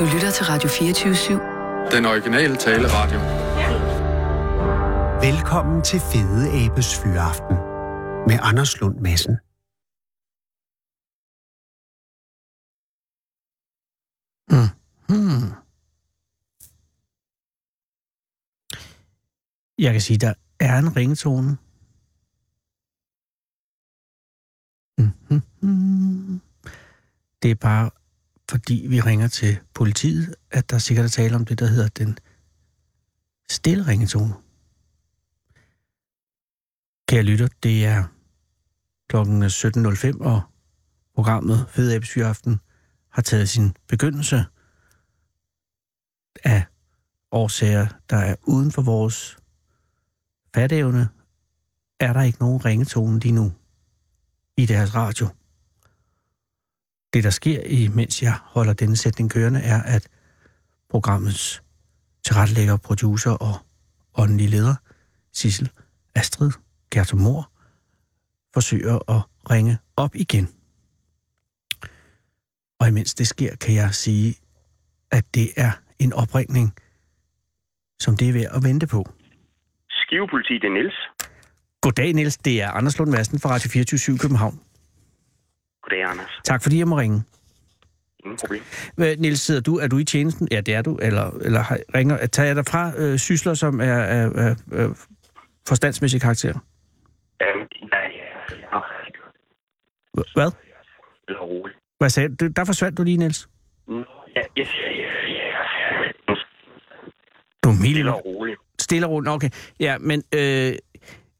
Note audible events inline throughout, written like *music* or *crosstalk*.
Du lytter til Radio 24-7. Den originale taleradio. Velkommen til Fede Abes Fyraften med Anders Lund Madsen. Mm. Hmm. Jeg kan sige, der er en ringetone. Mm-hmm. Det er bare fordi vi ringer til politiet, at der sikkert er tale om det, der hedder den stille ringetone. Kære lytter, det er klokken 17.05, og programmet Fed Aften har taget sin begyndelse af årsager, der er uden for vores fatævne, er der ikke nogen ringetone lige nu i deres radio. Det, der sker, imens jeg holder denne sætning kørende, er, at programmets tilrettelægger, producer og åndelige leder, Sissel Astrid Gertrud Mor, forsøger at ringe op igen. Og imens det sker, kan jeg sige, at det er en opringning, som det er værd at vente på. Skivepoliti, det er Niels. Goddag, Niels. Det er Anders Lund Madsen fra Radio 24 København. Goddag, Anders. Tak fordi jeg må ringe. Ingen problem. Niels, sidder du? Er du i tjenesten? Ja, det er du. Eller, eller har- ringer, tager jeg dig fra øh, sysler, som er, er, er, er forstandsmæssig karakter? Um, nej, ja, H- Hvad? Hvad sagde du? Der forsvandt du lige, Niels. Ja, ja, ja, ja. Du er helt Stille og roligt. stille og roligt. Okay, ja, men øh,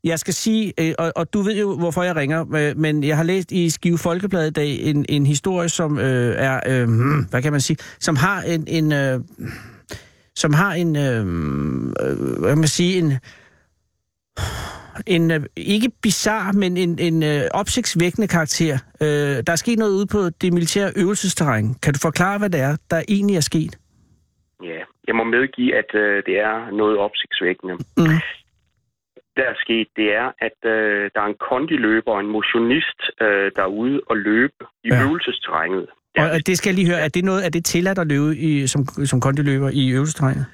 jeg skal sige, øh, og, og du ved jo, hvorfor jeg ringer, øh, men jeg har læst i Skive Folkeblad i dag en, en historie, som øh, er, øh, hmm, hvad kan man sige, som har en, en øh, som har en, øh, øh, hvad kan man sige, en, en øh, ikke bizar, men en, en øh, opsigtsvækkende karakter. Øh, der er sket noget ude på det militære øvelsesterræn. Kan du forklare, hvad det er, der egentlig er sket? Ja, jeg må medgive, at øh, det er noget opsigtsvækkende. Mm. Der er sket, det er, at øh, der er en kondiløber og en motionist, øh, der er ude og løbe i Ja. ja. øvelsesterrænet. Og øh, det skal jeg lige høre, er det noget, er det tilladt at løbe i, som, som kondiløber i øvelsesterrænet?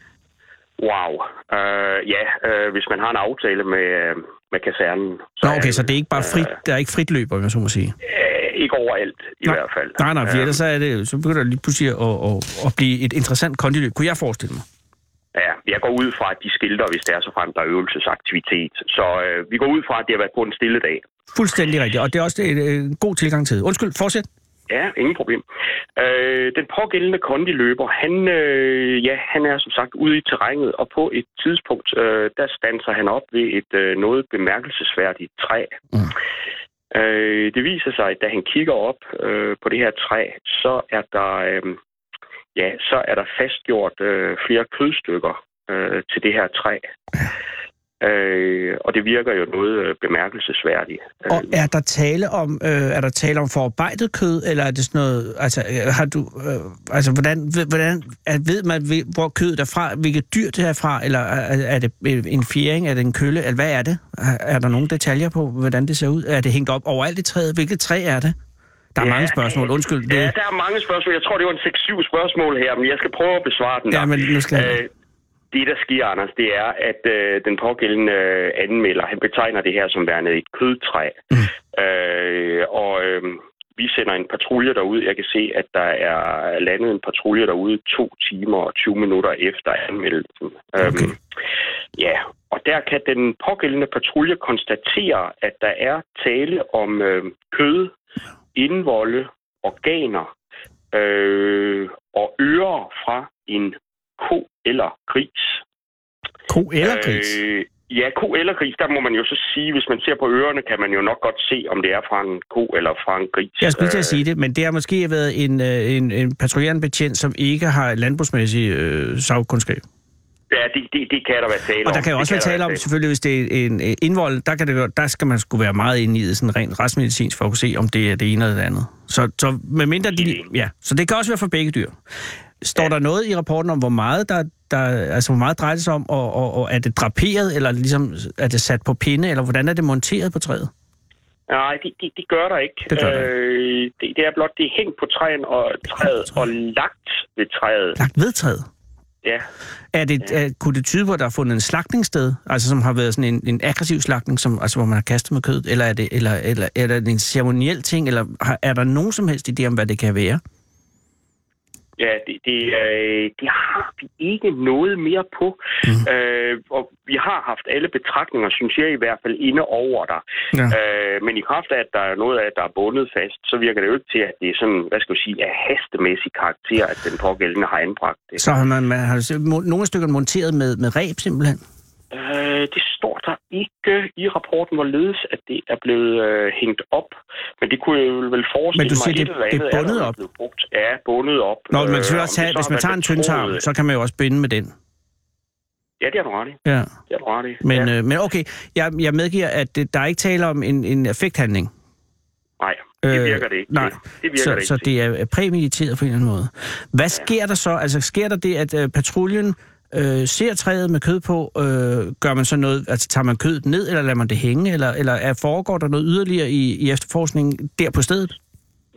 Wow. Øh, ja, øh, hvis man har en aftale med, øh, med kasernen. Nå, okay, så det er ikke bare frit, Øh, der er ikke frit løb, om jeg så må sige. øh, ikke overalt, i Nå. hvert fald. Nej, nej, for Øh, ellers så, er det, så begynder det lige pludselig at, at, at blive et interessant kondiløb, kunne jeg forestille mig. Ja, jeg går ud fra, at de skilter, hvis det er så frem, der er øvelsesaktivitet. Så øh, vi går ud fra, at det har været på en stille dag. Fuldstændig rigtigt, og det er også en, en god tilgang til det. Undskyld, fortsæt. Ja, ingen problem. Øh, den pågældende kondiløber, han, øh, ja, han er som sagt ude i terrænet, og på et tidspunkt, øh, der standser han op ved et øh, noget bemærkelsesværdigt træ. Mm. Øh, det viser sig, at da han kigger op øh, på det her træ, så er der, øh, ja, så er der fastgjort øh, flere kødstykker øh, til det her træ. Øh, og det virker jo noget øh, bemærkelsesværdigt. Og er der tale om, øh, er der tale om forarbejdet kød, eller er det sådan noget, altså øh, har du, øh, altså hvordan, hvordan er, ved man, hvor kødet er fra, hvilket dyr det er fra, eller er, er det en fjering, er det en kølle, eller hvad er det? Er, er der nogle detaljer på, hvordan det ser ud? Er det hængt op overalt i træet? Hvilket træ er det? Der er Ja, mange spørgsmål, undskyld. Det, Ja, der er mange spørgsmål. Jeg tror, det var en 6-7 spørgsmål her, men jeg skal prøve at besvare den. ja, der. men nu skal. Øh, det, der sker, Anders, det er, at øh, den pågældende øh, anmelder, han betegner det her som værende et kødtræ. Mm. Øh, og øh, vi sender en patrulje derud. Jeg kan se, at der er landet en patrulje derude to timer og 20 minutter efter anmeldelsen. Okay. Øhm, ja, og der kan den pågældende patrulje konstatere, at der er tale om øh, kød, indvolde, organer øh, og ører fra en ko eller gris. Ko eller gris? Øh, ja, ko eller gris, der må man jo så sige, hvis man ser på ørerne, kan man jo nok godt se, om det er fra en ko eller fra en gris. Jeg skulle til at Øh, sige det, men det har måske været en, øh, en, en patruljerende betjent, som ikke har landbrugsmæssig øh, sagkundskab. Ja, det, det, det kan der være tale om. Og der kan jo Det også være tale om, selvfølgelig hvis det er en indvold, der, kan det, der skal man skulle være meget inde i det, sådan rent retsmedicinsk, for at kunne se, om det er det ene eller det andet. Så, så med mindre de, ja, så det kan også være for begge dyr. Står ja. der noget i rapporten om, hvor meget der, der altså hvor meget drejer det sig om, og, og, og er det draperet, eller ligesom er det sat på pinde, eller hvordan er det monteret på træet? Nej, det, det, det gør der ikke. Det gør der øh, det, det er blot, det er hængt på træen og træet og lagt ved træet. Lagt ved træet? Ja. Er det, er, kunne det tyde på, at der er fundet en slagtningssted, altså som har været sådan en, en aggressiv slagtning, som, altså hvor man har kastet med kød, eller er det, eller, eller, er det en ceremoniel ting, eller har, er der nogen som helst idé om, hvad det kan være? Ja, det, det, øh, det har vi ikke noget mere på. Mm. Øh, og vi har haft alle betragtninger, synes jeg i hvert fald, inde over der. Ja. Øh, men i kraft af, at der er noget af, der er bundet fast, så virker det jo ikke til, at det er sådan, hvad skal jeg sige, af hastemæssig karakter, at den pågældende har anbragt det. Så har man, man har nogle stykker monteret med, med ræb simpelthen? Øh, det står der ikke i rapporten, hvorledes at det er blevet øh, hængt op. Men det kunne jeg vel forestille Men du siger, mig, det, det er bundet op? blevet brugt. Ja, bundet op. Nå, man Øh, også det så hvis man tager en tyndtarm, så kan man jo også binde med den. Ja, det har du ret i. Ja. Det har du ret i. Men, ja. øh, men okay, jeg, jeg medgiver, at det, der er ikke tale om en, en effekthandling. Nej, det øh, virker det ikke. Nej, til. Det virker så, det ikke. så det er præmediteret på en eller anden måde. Hvad sker der så? Altså sker der det, at øh, patruljen øh, ser træet med kød på? Øh, gør man så noget, altså tager man kødet ned, eller lader man det hænge? Eller, eller er, foregår der noget yderligere i, i efterforskningen der på stedet?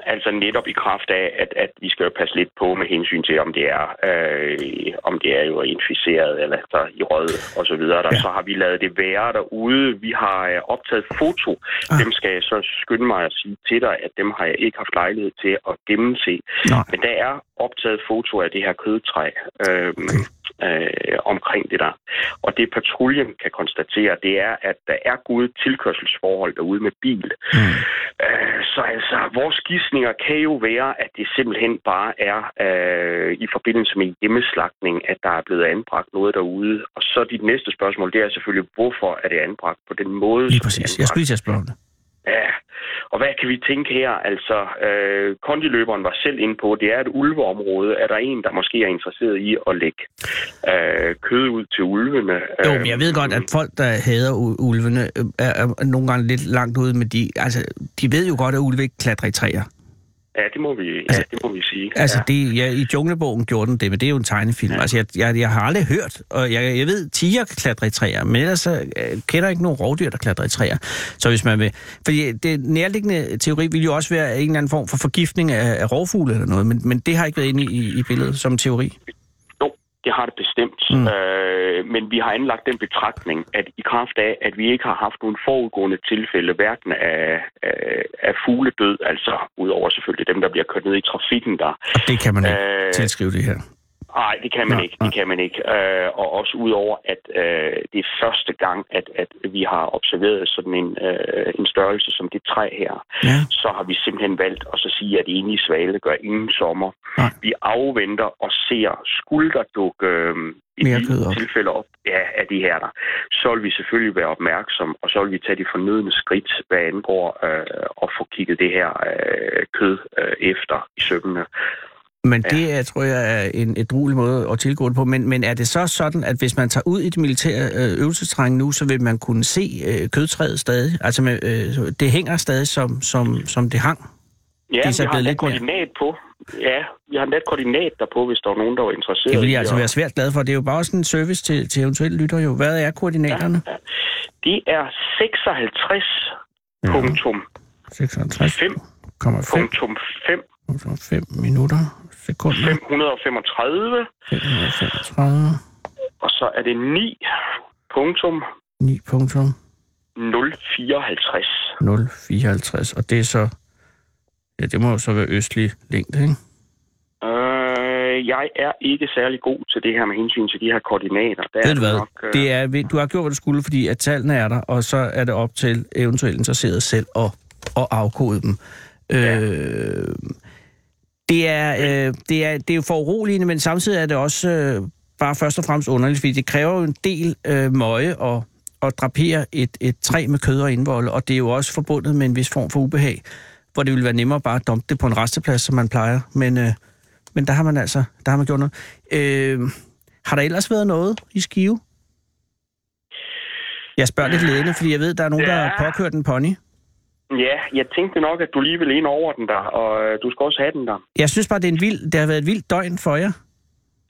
Altså netop i kraft af, at, at vi skal jo passe lidt på med hensyn til, om det er, øh, om det er jo inficeret eller der i rød og så videre. Der, Ja. Så har vi lavet det være derude. Vi har øh, optaget foto. Ah. Dem skal jeg så skynde mig at sige til dig, at dem har jeg ikke haft lejlighed til at gennemse. Nej. Men der er optaget foto af det her kødtræ øh, øh, omkring det der. Og det patruljen kan konstatere, det er, at der er gode tilkørselsforhold derude med bil. Mm. Øh, så altså, vores gidsninger kan jo være, at det simpelthen bare er øh, i forbindelse med hjemmeslagtning, at der er blevet anbragt noget derude. Og så dit næste spørgsmål, det er selvfølgelig, hvorfor er det anbragt på den måde? Lige præcis. Jeg skulle lige spørge om det. Ja, og hvad kan vi tænke her? Altså, øh, kondiløberen var selv inde på, det er et ulveområde. Er der en, der måske er interesseret i at lægge øh, kød ud til ulvene? Jo, men jeg ved godt, at folk, der hader ulvene, øh, er, er nogle gange lidt langt ude, men de, altså, de ved jo godt, at ulve ikke klatrer i træer. Ja, det må vi, ja, Altså- det må vi sige. Altså, ja. det, ja, i Junglebogen gjorde den det, men det er jo en tegnefilm. Ja. Altså, jeg, jeg, jeg har aldrig hørt, og jeg, jeg ved, tiger kan klatre i træer, men ellers øh, kender jeg ikke nogen rovdyr, der klatrer i træer. Så hvis man vil... Fordi det nærliggende teori ville jo også være en eller anden form for forgiftning af, af rovfugle eller noget, men, men det har ikke været inde i, i billedet som teori. Det har det bestemt. Mm. Øh, men vi har anlagt den betragtning, at i kraft af, at vi ikke har haft nogen forudgående tilfælde, hverken af, af, af fugledød, altså udover selvfølgelig dem, der bliver kørt ned i trafikken der. Og det kan man ikke Øh, tilskrive det her. Nej, det kan man Nå, ikke. nej. Det kan man ikke. Øh, og også udover, at øh, det er første gang, at, at vi har observeret sådan en, øh, en størrelse som det træ her, Ja. så har vi simpelthen valgt at så sige, at enige svale gør ingen sommer. Nej. Vi afventer og ser, skulle der dukke øh, et Mere kød lille op. tilfælde op ja, af de her der, så vil vi selvfølgelig være opmærksom, og så vil vi tage de fornødne skridt, hvad angår øh, at få kigget det her øh, kød øh, efter i sømmene. Men det er, tror jeg, er en et måde at tilgå det på. Men, men er det så sådan, at hvis man tager ud i det militære øh, øvelsesterræn nu, så vil man kunne se øh, kødtræet stadig? Altså, med, øh, det hænger stadig, som, som, som det hang? Ja, Det er så blevet lidt koordinat på. Ja, vi har endda koordinat derpå, hvis der er nogen, der er interesseret. Det vil jeg altså være svært glad for. Det er jo bare også en service til, til eventuelle lytter jo. Hvad er koordinaterne? Det er 56 Ja. punktum 56, 5 5, punktum 5 5 minutter, sekunder, 535, 535, og så er det 9 punktum 9 punktum 054. 054. Og det er så... Ja, det må jo så være østlig længde, ikke? Øh, jeg er ikke særlig god til det her med hensyn til de her koordinater. Der Ved du hvad? Nok, øh, Det er, du har gjort, hvad du skulle, fordi at tallene er der, og så er det op til eventuelt interesseret selv at, at afkode dem. Ja. Øh, det, er, øh, det, er, det er jo for uroligende, men samtidig er det også øh, bare først og fremmest underligt, fordi det kræver jo en del øh, møje og, at drapere et, et træ med kød og indvold, og det er jo også forbundet med en vis form for ubehag, hvor det ville være nemmere bare at dumpe det på en resteplads, som man plejer. Men, øh, men der har man altså der har man gjort noget. Øh, har der ellers været noget i Skive? Jeg spørger lidt ledende, fordi jeg ved, der er nogen, der Ja. har påkørt en pony. Ja, jeg tænkte nok, at du lige ville ind over den der, og øh, du skal også have den der. Jeg synes bare, det, er en vild, det har været et vildt døgn for jer.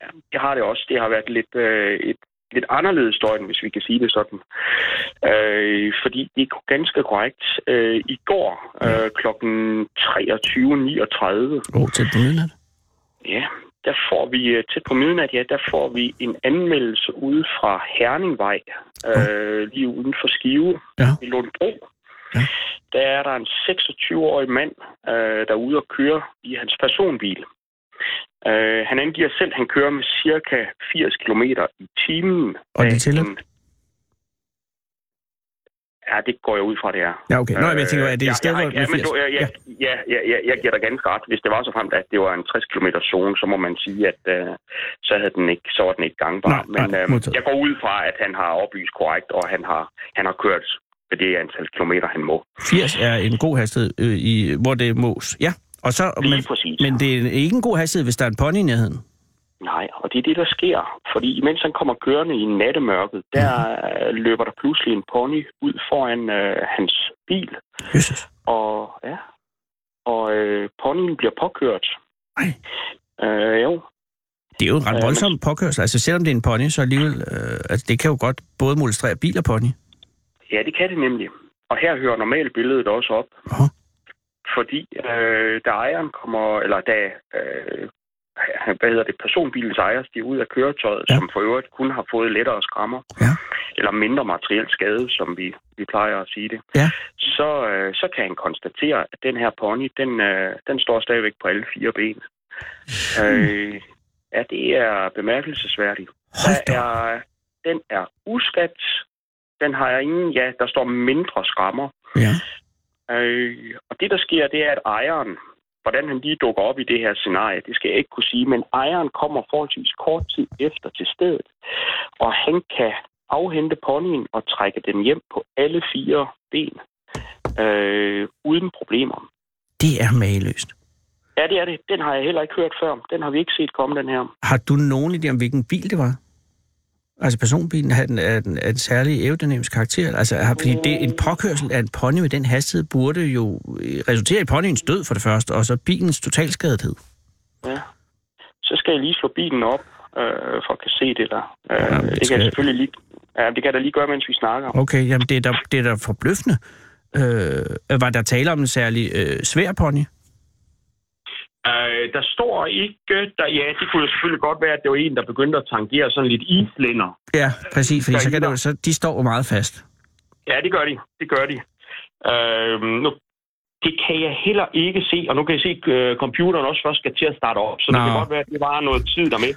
Ja, det har det også. Det har været lidt øh, et lidt anderledes døgn, hvis vi kan sige det sådan. Øh, fordi det er ganske korrekt. Øh, I går øh, kl. 23.39... Åh, oh, tæt på midnat. Ja, der får vi øh, tæt på midnat, ja, der får vi en anmeldelse ude fra Herningvej, øh, lige uden for Skive Ja. i Lundbro. Ja. Der er der en 26-årig mand, øh, der er ude og køre i hans personbil. Øh, han angiver selv, at han kører med cirka 80 km i timen. Og det tilladt? en- Ja, det går jeg ud fra, det er. Ja, okay. Nå, men jeg tænker, er det ja, et sted, ja, men 80? du, ja, ja, ja, ja, ja, jeg giver dig ganske ret. Hvis det var så fremt, at det var en 60 km zone, så må man sige, at øh, så, havde den ikke, så var den ikke gangbar. Nej, men nej, øh, jeg går ud fra, at han har oplyst korrekt, og han har, han har kørt ved det antal kilometer, han må. 80 er en god hastighed, øh, i, hvor det mås. Ja, og så, Lige men, præcis. men det er ikke en god hastighed, hvis der er en pony i nærheden. Nej, og det er det, der sker. Fordi imens han kommer kørende i nattemørket, der øh, løber der pludselig en pony ud foran øh, hans bil. Jesus. Og ja, og øh, ponyen bliver påkørt. Ej. Øh, jo, Det er jo en ret Øh, voldsom påkørsel. Altså selvom det er en pony, så alligevel... Øh, altså, det kan jo godt både molestrere bil og pony. Ja, det kan det nemlig. Og her hører normalt billedet også op. Aha. Fordi øh, da ejeren kommer, eller da, øh, hvad hedder det, personbilens ejer stiger ud af køretøjet, Ja. som for øvrigt kun har fået lettere skrammer, Ja. eller mindre materiel skade, som vi, vi plejer at sige det, Ja. så, øh, så kan han konstatere, at den her pony, den, øh, den står stadigvæk på alle fire ben. Øh, ja, det er bemærkelsesværdigt. Der er, den er uskat. Den har ingen, ja, der står mindre skrammer. Ja. Øh, og det, der sker, det er, at ejeren, hvordan han lige dukker op i det her scenarie, det skal jeg ikke kunne sige, men ejeren kommer forholdsvis kort tid efter til stedet, og han kan afhente ponyen og trække den hjem på alle fire ben, øh, uden problemer. Det er mageløst. Ja, det er det. Den har jeg heller ikke hørt før. Den har vi ikke set komme, den her. Har du nogen idé om, hvilken bil det var? Altså personbilen har den, er den, er den særlig aerodynamisk karakter? Altså, har, fordi det, en påkørsel af en pony med den hastighed burde jo øh, resultere i ponyens død for det første, og så bilens totalskadethed. Ja. Så skal jeg lige slå bilen op, øh, for at kan se det der. Øh, Jamen, det det, det kan skal- jeg selvfølgelig lige... Ja, det kan jeg da lige gøre, mens vi snakker. Okay, jamen det er da, det er da forbløffende. Øh, var der tale om en særlig øh, svær pony? Øh, der står ikke... Der, ja, det kunne jo selvfølgelig godt være, at det var en, der begyndte at tangere sådan lidt islænder. Ja, præcis, fordi så kan det, så, de står jo meget fast. Ja, det gør de. Det gør de. Øh, nu, det kan jeg heller ikke se, og nu kan jeg se, at øh, computeren også først skal til at starte op, så det Nå. kan godt være, at det var noget tid der med.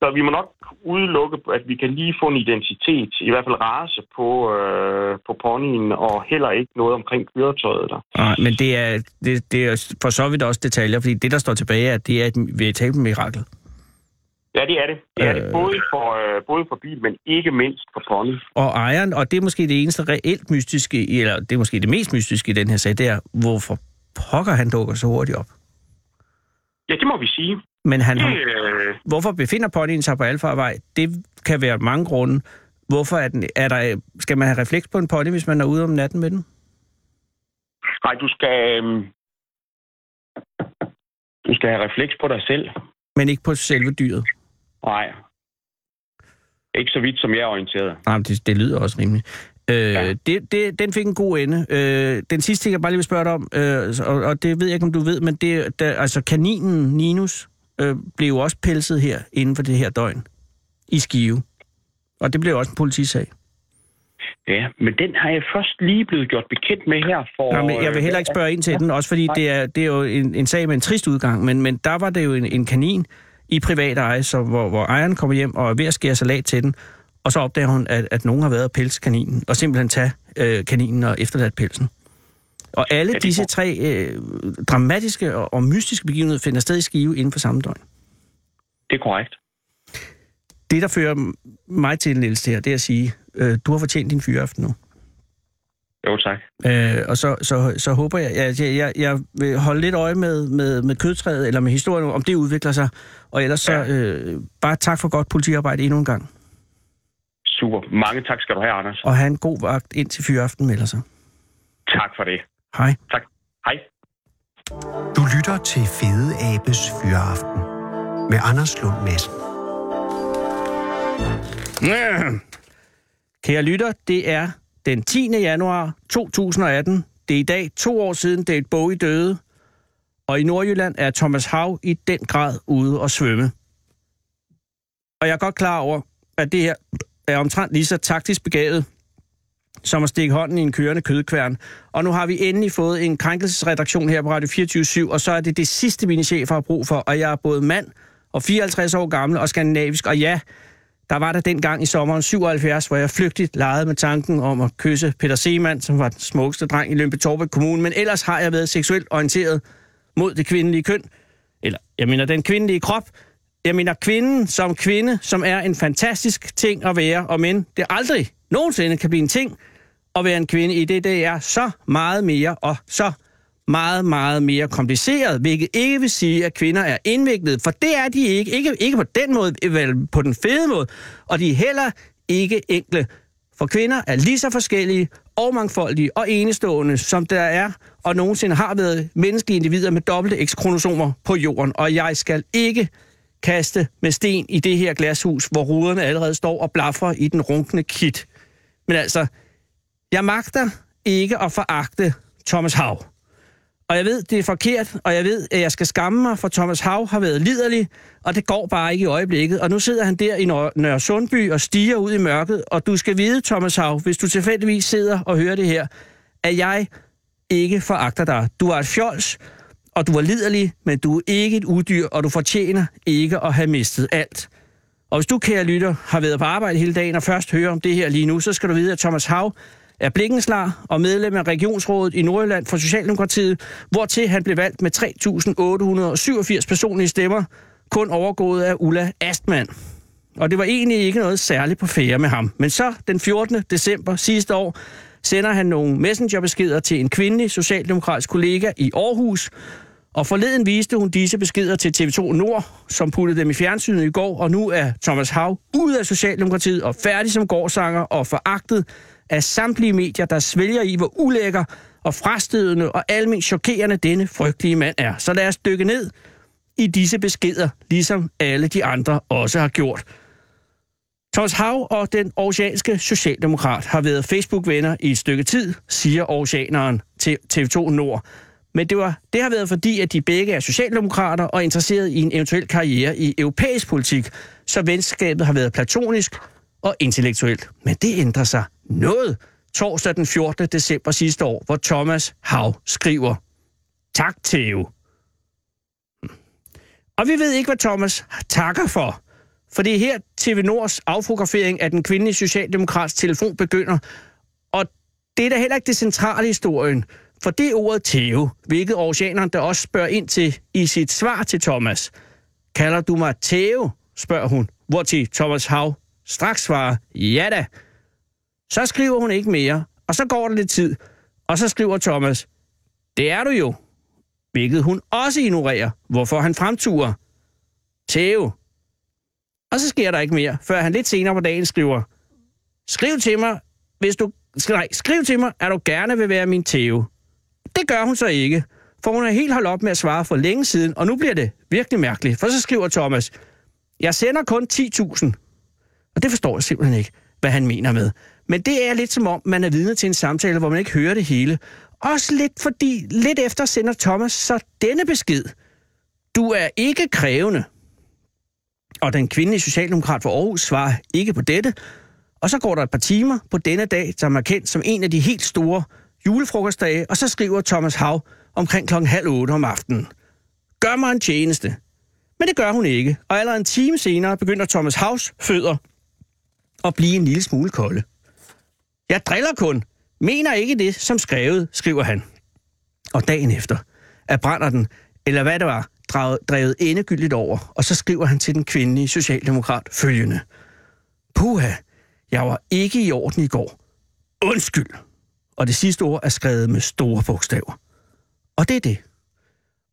Så vi må nok udelukke, at vi kan lige få en identitet, i hvert fald race på, øh, på ponyen, og heller ikke noget omkring køretøjet der. Nej, men det er, det, det er for så vidt også detaljer, fordi det, der står tilbage, er, at det er et veritabelt mirakel. Ja, det er det. Det er Øh. det både for, øh, både for bil, men ikke mindst for pony. Og ejeren, og det er måske det eneste reelt mystiske, eller det er måske det mest mystiske i den her sag, det er, hvorfor pokker han dukker så hurtigt op. Ja, det må vi sige. Men han har, Øh, hvorfor befinder ponyen sig på Alfarvej? Det kan være mange grunde. Hvorfor er, den, er der, skal man have refleks på en pony, hvis man er ude om natten med den? nej, du skal... Øh, du skal have refleks på dig selv. Men ikke på selve dyret? Nej. Ikke så vidt, som jeg er orienteret. Nej, men det, det lyder også rimeligt. Øh, ja. Ja. det, det, den fik en god ende. Øh, den sidste ting, jeg bare lige vil spørge dig om, øh, og, og det ved jeg ikke, om du ved, men det, der, altså kaninen Ninus øh, blev jo også pelset her inden for det her døgn i Skive. Og det blev også en politisag. Ja, men den har jeg først lige blevet gjort bekendt med her for... Nå, men jeg vil heller ikke spørge ind til den, også fordi det er, det er jo en, en sag med en trist udgang, men, men der var det jo en, en kanin i privat eje, så, hvor, hvor ejeren kommer hjem og er ved at skære salat til den, og så opdager hun, at, at nogen har været at pelse kaninen, og simpelthen tage øh, kaninen og efterladt pelsen. Og alle Ja, disse tre øh, dramatiske og, og mystiske begivenheder finder sted i Skive inden for samme døgn. Det er korrekt. Det, der fører mig til, Niels, det her, det er at sige, øh, du har fortjent din fyraften nu. Jo, tak. Øh, og så, så, så håber jeg, jeg, jeg, jeg, jeg vil holde lidt øje med, med, med kødtræet, eller med historien, om det udvikler sig. Og ellers så, Ja. øh, bare tak for godt politiarbejde endnu en gang. Super. Mange tak skal du have, Anders. Og have en god vagt indtil fyraften melder sig. Tak for det. Hej. Tak. Hej. Du lytter til Fede Abes Fyraften med Anders Lund Madsen. Kære lytter, det er den 10. januar 2018. Det er i dag to år siden David Bowie døde, og i Nordjylland er Thomas Hav i den grad ude og svømme. Og jeg er godt klar over, at det her er omtrent lige så taktisk begavet, som at stikke hånden i en kørende kødkværn. Og nu har vi endelig fået en krænkelsesredaktion her på Radio 24 og så er det det sidste, mine chefer har brug for. Og jeg er både mand og 54 år gammel og skandinavisk, og ja, der var der dengang i sommeren 77, hvor jeg flygtigt legede med tanken om at kysse Peter Seemann, som var den smukkeste dreng i Lømpe Torbæk Kommune, men ellers har jeg været seksuelt orienteret mod det kvindelige køn. Eller, jeg mener, den kvindelige krop. Jeg mener, kvinden som kvinde, som er en fantastisk ting at være, og men det aldrig nogensinde kan blive en ting at være en kvinde i det, det er så meget mere og så meget, meget mere kompliceret, hvilket ikke vil sige, at kvinder er indviklede, for det er de ikke. Ikke, ikke på den måde, vel på den fede måde, og de er heller ikke enkle. For kvinder er lige så forskellige og mangfoldige og enestående, som der er og nogensinde har været menneskelige individer med dobbelte X-kromosomer på jorden. Og jeg skal ikke kaste med sten i det her glashus, hvor ruderne allerede står og blaffer i den runkende kit. Men altså, jeg magter ikke at foragte Thomas Hav. Og jeg ved, det er forkert, og jeg ved, at jeg skal skamme mig, for Thomas Hav har været liderlig, og det går bare ikke i øjeblikket. Og nu sidder han der i Nørre Sundby og stiger ud i mørket, og du skal vide, Thomas Hav, hvis du tilfældigvis sidder og hører det her, at jeg ikke foragter dig. Du er et fjols, og du er liderlig, men du er ikke et udyr, og du fortjener ikke at have mistet alt. Og hvis du, kære lytter, har været på arbejde hele dagen og først hører om det her lige nu, så skal du vide, at Thomas Hav er blikkenslar og medlem af Regionsrådet i Nordjylland for Socialdemokratiet, hvortil han blev valgt med 3.887 personlige stemmer, kun overgået af Ulla Astman. Og det var egentlig ikke noget særligt på fære med ham. Men så den 14. december sidste år sender han nogle messengerbeskeder til en kvindelig socialdemokratisk kollega i Aarhus, og forleden viste hun disse beskeder til TV2 Nord, som puttede dem i fjernsynet i går, og nu er Thomas Hav ude af Socialdemokratiet og færdig som gårdsanger og foragtet af samtlige medier, der svælger i, hvor ulækker og frastødende og almindeligt chokerende denne frygtelige mand er. Så lad os dykke ned i disse beskeder, ligesom alle de andre også har gjort. Thomas Hav og den oceanske socialdemokrat har været Facebook-venner i et stykke tid, siger oceaneren til TV2 Nord. Men det, var, det har været fordi, at de begge er socialdemokrater og interesseret i en eventuel karriere i europæisk politik, så venskabet har været platonisk og intellektuelt. Men det ændrer sig noget torsdag den 14. december sidste år, hvor Thomas Hav skriver, Tak Theo. Og vi ved ikke, hvad Thomas takker for. For det er her TV Nords affotografering af den kvindelige socialdemokrats telefon begynder. Og det er da heller ikke det centrale i historien. For det ordet Theo, hvilket oceaneren der også spørger ind til i sit svar til Thomas. Kalder du mig Theo? spørger hun, hvor til Thomas Hav straks svarer, ja da. Så skriver hun ikke mere, og så går der lidt tid, og så skriver Thomas, det er du jo. Hvilket hun også ignorerer, hvorfor han fremturer. Theo. Og så sker der ikke mere, før han lidt senere på dagen skriver, skriv til mig, hvis du, nej, skriv til mig, at du gerne vil være min Theo. Det gør hun så ikke, for hun er helt holdt op med at svare for længe siden, og nu bliver det virkelig mærkeligt, for så skriver Thomas, jeg sender kun 10.000. Og det forstår jeg simpelthen ikke, hvad han mener med. Men det er lidt som om, man er vidne til en samtale, hvor man ikke hører det hele. Også lidt fordi, lidt efter sender Thomas så denne besked. Du er ikke krævende. Og den kvindelige socialdemokrat for Aarhus svarer ikke på dette. Og så går der et par timer på denne dag, som er kendt som en af de helt store julefrokostdage, og så skriver Thomas Hav omkring klokken halv otte om aftenen. Gør mig en tjeneste. Men det gør hun ikke, og allerede en time senere begynder Thomas Havs fødder og blive en lille smule kolde. Jeg driller kun. Mener ikke det, som skrevet, skriver han. Og dagen efter er brænder den, eller hvad det var, drevet endegyldigt over, og så skriver han til den kvindelige socialdemokrat følgende. Puha, jeg var ikke i orden i går. Undskyld. Og det sidste ord er skrevet med store bogstaver. Og det er det.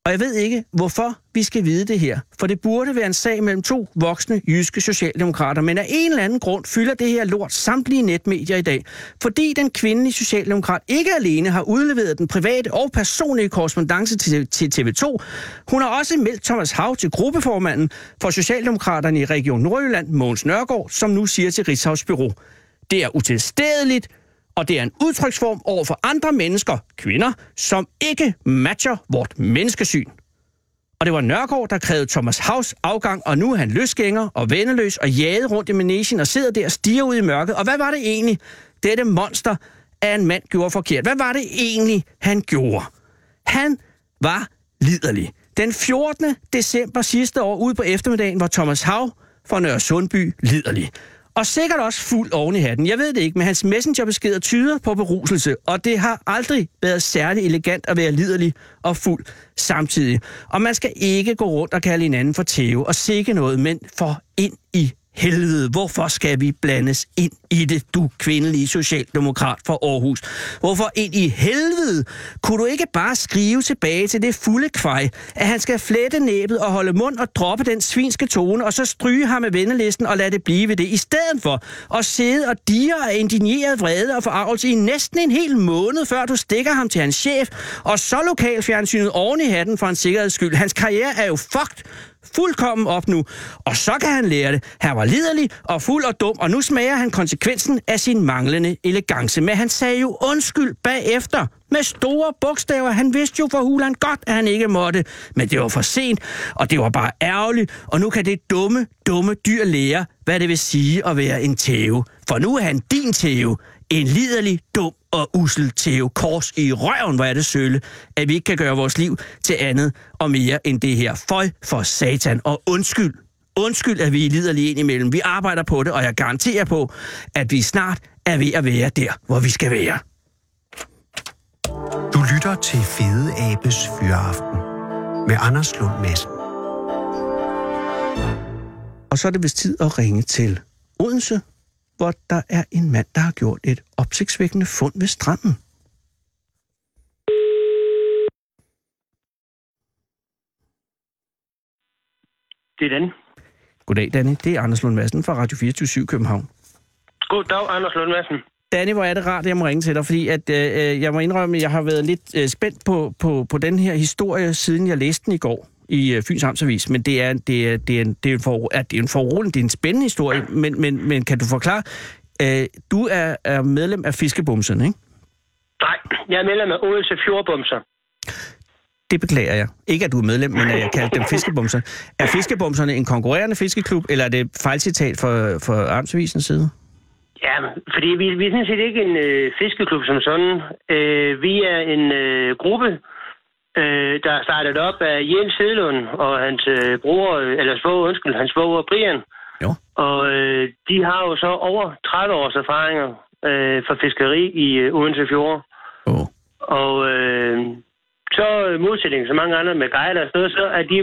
Og jeg ved ikke, hvorfor vi skal vide det her. For det burde være en sag mellem to voksne jyske socialdemokrater. Men af en eller anden grund fylder det her lort samtlige netmedier i dag. Fordi den kvindelige socialdemokrat ikke alene har udleveret den private og personlige korrespondence til, til TV2. Hun har også meldt Thomas Hav til gruppeformanden for Socialdemokraterne i Region Nordjylland, Mogens Nørgaard, som nu siger til Rigshavs Bureau. Det er utilstedeligt, og det er en udtryksform over for andre mennesker, kvinder, som ikke matcher vort menneskesyn. Og det var Nørgaard, der krævede Thomas Havs afgang, og nu er han løsgænger og vendeløs og jaget rundt i menesien og sidder der og stiger ud i mørket. Og hvad var det egentlig, dette monster af en mand gjorde forkert? Hvad var det egentlig, han gjorde? Han var liderlig. Den 14. december sidste år, ude på eftermiddagen, var Thomas Hav fra Nørre Sundby liderlig. Og sikkert også fuld oven i hatten. Jeg ved det ikke, men hans messengerbeskeder tyder på beruselse, og det har aldrig været særlig elegant at være liderlig og fuld samtidig. Og man skal ikke gå rundt og kalde hinanden for tæve og sikke noget, men for ind i helvede, hvorfor skal vi blandes ind i det, du kvindelige socialdemokrat fra Aarhus? Hvorfor ind i helvede? Kunne du ikke bare skrive tilbage til det fulde kvej, at han skal flette næbet og holde mund og droppe den svinske tone, og så stryge ham med vennelisten og lade det blive ved det, i stedet for at sidde og dire af indigneret vrede og forarvelse i næsten en hel måned, før du stikker ham til hans chef, og så lokalfjernsynet oven i hatten for en sikkerheds skyld. Hans karriere er jo fucked, fuldkommen op nu. Og så kan han lære det. Han var liderlig og fuld og dum, og nu smager han konsekvensen af sin manglende elegance. Men han sagde jo undskyld bagefter med store bogstaver. Han vidste jo for hulan godt, at han ikke måtte. Men det var for sent, og det var bare ærgerligt. Og nu kan det dumme, dumme dyr lære, hvad det vil sige at være en tæve. For nu er han din tæve. En liderlig, dum og usel Theo Kors i røven, hvor er det sølle, at vi ikke kan gøre vores liv til andet og mere end det her. Føj for satan, og undskyld. Undskyld, at vi er liderlige ind imellem. Vi arbejder på det, og jeg garanterer på, at vi snart er ved at være der, hvor vi skal være. Du lytter til Fede Abes Fyraften med Anders Lund Madsen. Og så er det vist tid at ringe til Odense, hvor der er en mand, der har gjort et opsigtsvækkende fund ved stranden. Det er den. Goddag, Danny. Det er Anders Lund Madsen fra Radio 24 København. Goddag, Anders Lund Madsen. Danny, hvor er det rart, at jeg må ringe til dig, fordi at, øh, øh, jeg må indrømme, at jeg har været lidt øh, spændt på, på, på den her historie, siden jeg læste den i går i øh, Fyns Amtsavis, men det er, det er, det er, en, det er en, for, er, det er en forrolig, det er en spændende historie, men, men, men kan du forklare, øh, du er, er medlem af Fiskebumserne, ikke? Nej, jeg er medlem af Odense Fjordbumser. Det beklager jeg. Ikke at du er medlem, men at jeg kalder dem fiskebumser. Er fiskebumserne en konkurrerende fiskeklub, eller er det fejlcitat for, for Amtsavisens side? Ja, fordi vi, vi er sådan set ikke en øh, fiskeklub som sådan. Øh, vi er en øh, gruppe, øh, der er startet op af Jens Hedlund og hans øh, bror, eller svoger, undskyld, hans svoger Brian. Jo. Og øh, de har jo så over 30 års erfaringer øh, for fiskeri i øh, Odense Fjord. Oh. Og øh, så øh, modsætning så mange andre med guider og sådan noget, så er de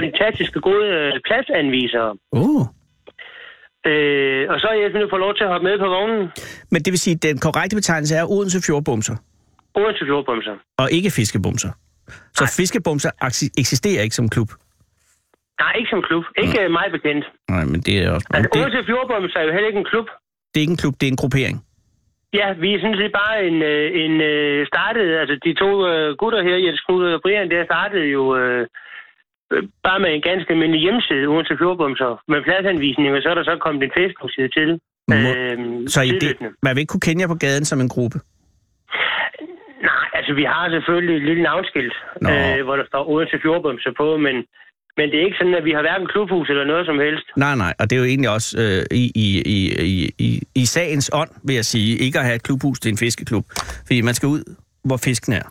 fantastiske gode øh, pladsanvisere. Oh. Øh, og så er jeg nu fået lov til at hoppe med på vognen. Men det vil sige, at den korrekte betegnelse er Odense Fjordbumser, Odense Fjordbumser. og ikke fiskebumser. Så Nej. fiskebumser eksi- eksisterer ikke som klub. Nej, ikke som klub. Ikke mm. mig bekendt. Nej, men det er også... Altså, det, Odense Fjordbumser er jo heller ikke en klub. det er ikke en klub, det er en gruppering. Ja, vi er sådan set bare en, øh, en øh, startet, altså de to øh, gutter her, Jens Knud og Brian, der startede jo øh, bare med en ganske almindelig hjemmeside, Odense Fjordbumser, med pladsanvisning, og så er der så kommet en Facebook-side til. Må- Øh, Så I det, man vil ikke kunne kende jer på gaden som en gruppe? Altså vi har selvfølgelig et lille navnskilt, Nå. øh, hvor der står Odense Fjordbumser på, men, men det er ikke sådan, at vi har hverken klubhus eller noget som helst. Nej, nej, og det er jo egentlig også øh, i, i, i, i, i, i sagens ånd, vil jeg sige, ikke at have et klubhus til en fiskeklub. Fordi man skal ud, hvor fisken er.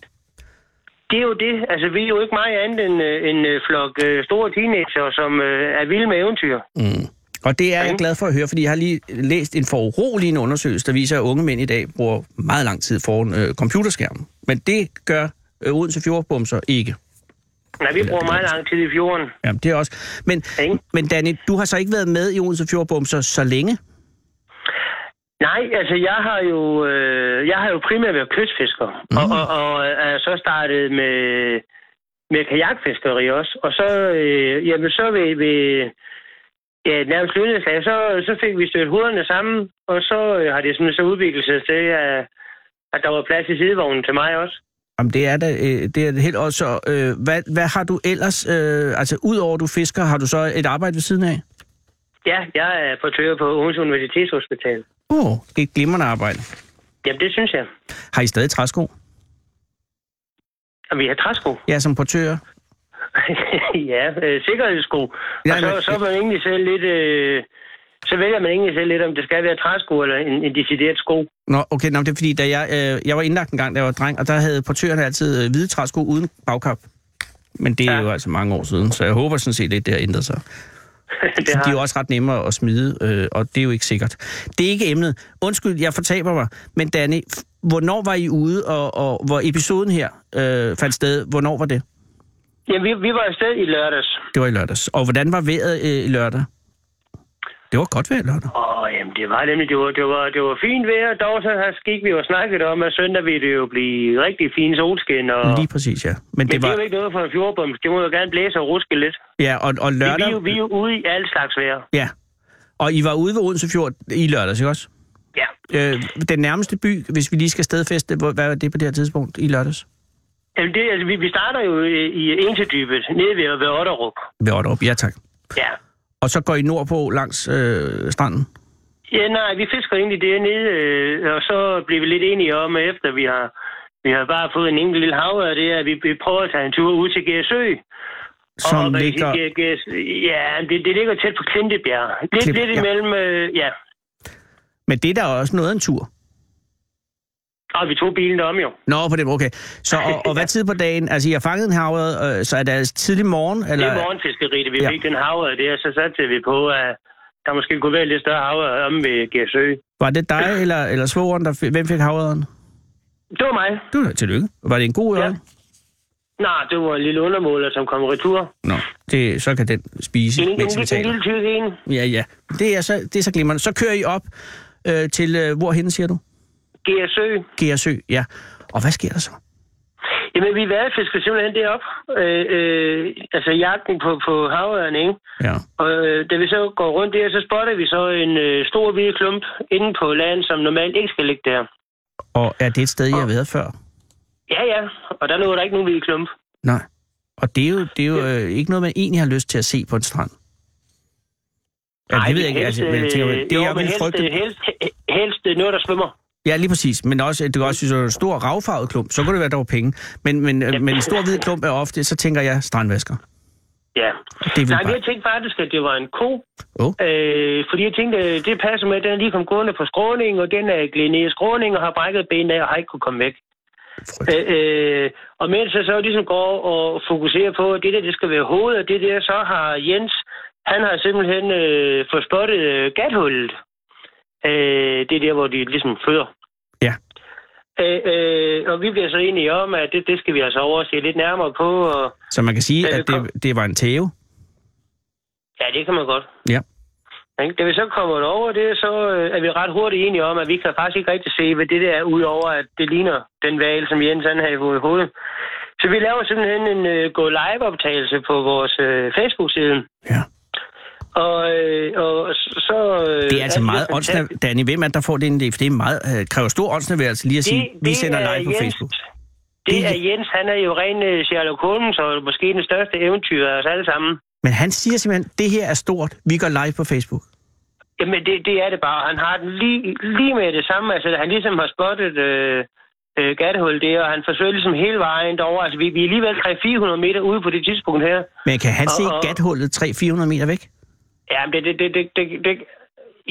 Det er jo det. Altså, vi er jo ikke meget andet end øh, en øh, flok øh, store teenager, som øh, er vilde med eventyr. Mm. Og det er jeg glad for at høre, fordi jeg har lige læst en foruroligende undersøgelse, der viser, at unge mænd i dag bruger meget lang tid foran øh, computerskærmen. Men det gør øh, Odense Fjordbumser ikke. Nej, vi bruger meget lang tid i fjorden. Jamen, det er også. Men, men Danny, du har så ikke været med i Odense Fjordbumser så længe? Nej, altså jeg har jo, øh, jeg har jo primært været kystfisker, mm. og, og, og er så startet med med kajakfiskeri også. Og så, øh, jamen, så ved, ved ja, nærmest lønneslag, så, så fik vi stødt hovederne sammen, og så øh, har det simpelthen så udviklet sig til, at, at der var plads i sidevognen til mig også. Jamen, det er da, øh, det er helt også. Øh, hvad, hvad har du ellers, øh, altså udover du fisker, har du så et arbejde ved siden af? Ja, jeg er portør på Aarhus Universitetshospital. Åh, oh, det er et glimrende arbejde. Jamen, det synes jeg. Har I stadig træsko? Og vi har træsko. Ja, som portør. *laughs* ja, øh, sikkerhedssko. Ja, og så, men- så er man egentlig selv lidt... Øh, så vælger man egentlig selv lidt, om det skal være træsko eller en, en decideret sko. Nå, okay, nå, det er fordi, da jeg, øh, jeg var indlagt en gang, da jeg var dreng, og der havde portøren altid øh, hvide træsko uden bagkap. Men det er ja. Jo altså mange år siden, så jeg håber sådan set, at det har ændret sig. *laughs* det De er har, jo også ret nemmere at smide, øh, og det er jo ikke sikkert. Det er ikke emnet. Undskyld, jeg fortaber mig. Men Danny, hvornår var I ude, og, og hvor episoden her øh, fandt sted? Hvornår var det? Jamen, vi, vi var afsted i lørdags. Det var i lørdags. Og hvordan var vejret øh, i lørdag? Det var godt vejr lørdag. Åh, jamen, det var nemlig, det var, det var, det var fint vejr. Dog så her gik vi jo snakket om, at søndag ville det jo blive rigtig fin solskin. Og, Lige præcis, ja. Men men det det er var... jo ikke noget for en fjordbom. Det må jo gerne blæse og ruske lidt. Ja, og, og Vi, vi, er lørdag... jo, vi er jo ude i alle slags vejr. Ja. Og I var ude ved Odense Fjord i lørdags, ikke også? Ja. Øh, den nærmeste by, hvis vi lige skal stedfæste, hvor- hvad var det på det her tidspunkt i lørdags? Jamen, det, altså, vi, vi starter jo i, Ensedybet, nede ved, ved Otterup. Ved Otterup, ja tak. Ja. Og så går I nordpå langs øh, stranden? Ja, nej, vi fisker egentlig dernede, øh, og så bliver vi lidt enige om, efter vi har, vi har bare fået en enkelt lille havre, det er, at vi, vi prøver at tage en tur ud til Gæsø. Som og, ligger... Gæs- ja, det, det ligger tæt på Klintebjerg. Lidt, Klint- lidt ja. imellem, øh, ja. Men det er da også noget af en tur. Og vi tog bilen om jo. Nå, på det, okay. Så, og, og hvad *laughs* tid på dagen? Altså, I har fanget en havre, øh, så er det altså tidlig morgen? Det Eller? er morgenfiskeri, det vi Ja. fik den havre der, så satte vi på, at der måske kunne være lidt større havre om ved Gæsø. Var det dig *laughs* eller, eller svogeren, der fik, hvem fik havren? Det var mig. Du da, tillykke. Var det en god øl? Ja. Nej, det var en lille undermåler, som kom retur. Nå, det, så kan den spise, En, en, mens vi en, en taler. lille tyk en. Ja, ja. Det er så, det er så glimrende. Så kører I op øh, til, øh, hvorhen siger du? Gæsø. Gersø, ja. Og hvad sker der så? Jamen, vi værfisker simpelthen derop. Øh, øh, altså jagten på, på havøren, ikke? Ja. Og øh, da vi så går rundt der, så spotter vi så en øh, stor hvid klump inde på land, som normalt ikke skal ligge der. Og er det et sted, I har været før? Ja, ja. Og der lå der ikke nogen hvid klump. Nej. Og det er jo, det er jo øh, ikke noget, man egentlig har lyst til at se på en strand. Ja, det ved jeg ikke. Altså, men jeg tænker, det jo, jeg men vil helst, helst, helst øh, noget, der svømmer. Ja, lige præcis. Men også, det kan også synes, en stor ravfarvet klump, så kunne det være, der var penge. Men, men, øh, men en stor hvid klump er ofte, så tænker jeg strandvasker. Ja. Det vil Nej, bare... jeg tænkte faktisk, at det var en ko. Åh. Øh, fordi jeg tænkte, øh, det passer med, at den er lige kommet gående på skråning, og den er glædet i skråning og har brækket benet af og har ikke kunne komme væk. Øh, øh, og mens jeg så ligesom går og fokuserer på, at det der, det skal være hovedet, og det der, så har Jens, han har simpelthen øh, fået spottet øh, gathullet. Øh, det er der, hvor de ligesom føder. Ja. Øh, øh, og vi bliver så enige om, at det, det skal vi altså over og se lidt nærmere på. Og, Så man kan sige, det at det, det var en tæve. ja, det kan man godt. Ja. Da vi så kommer over det, så øh, er vi ret hurtigt enige om, at vi kan faktisk ikke rigtig se, hvad det der er, udover at det ligner den valg, som Jens han har i hovedet. Så vi laver simpelthen en uh, gå live optagelse på vores uh, Facebook-side. Ja. Og, øh, og så... Øh, Det er altså meget åndsnært. Danny, hvem er det, der får det idé? For det er meget, øh, kræver stor åndsnærværelse lige at sige, vi sender er live på Jens, Facebook. Det Det- er Jens, han er jo ren uh, Sherlock Holmes, og måske den største eventyr af os alle sammen. Men han siger simpelthen, det her er stort, vi går live på Facebook. Jamen, det, det er det bare. Han har den lige, lige med det samme. Altså, han ligesom har spottet øh, øh, gattehul der, og han forsøger ligesom hele vejen derover. Altså, vi, vi er alligevel 300-400 meter ude på det tidspunkt her. Men kan han Og- se og- gathullet 300-400 meter væk? Ja, det, det, det, det, det, det,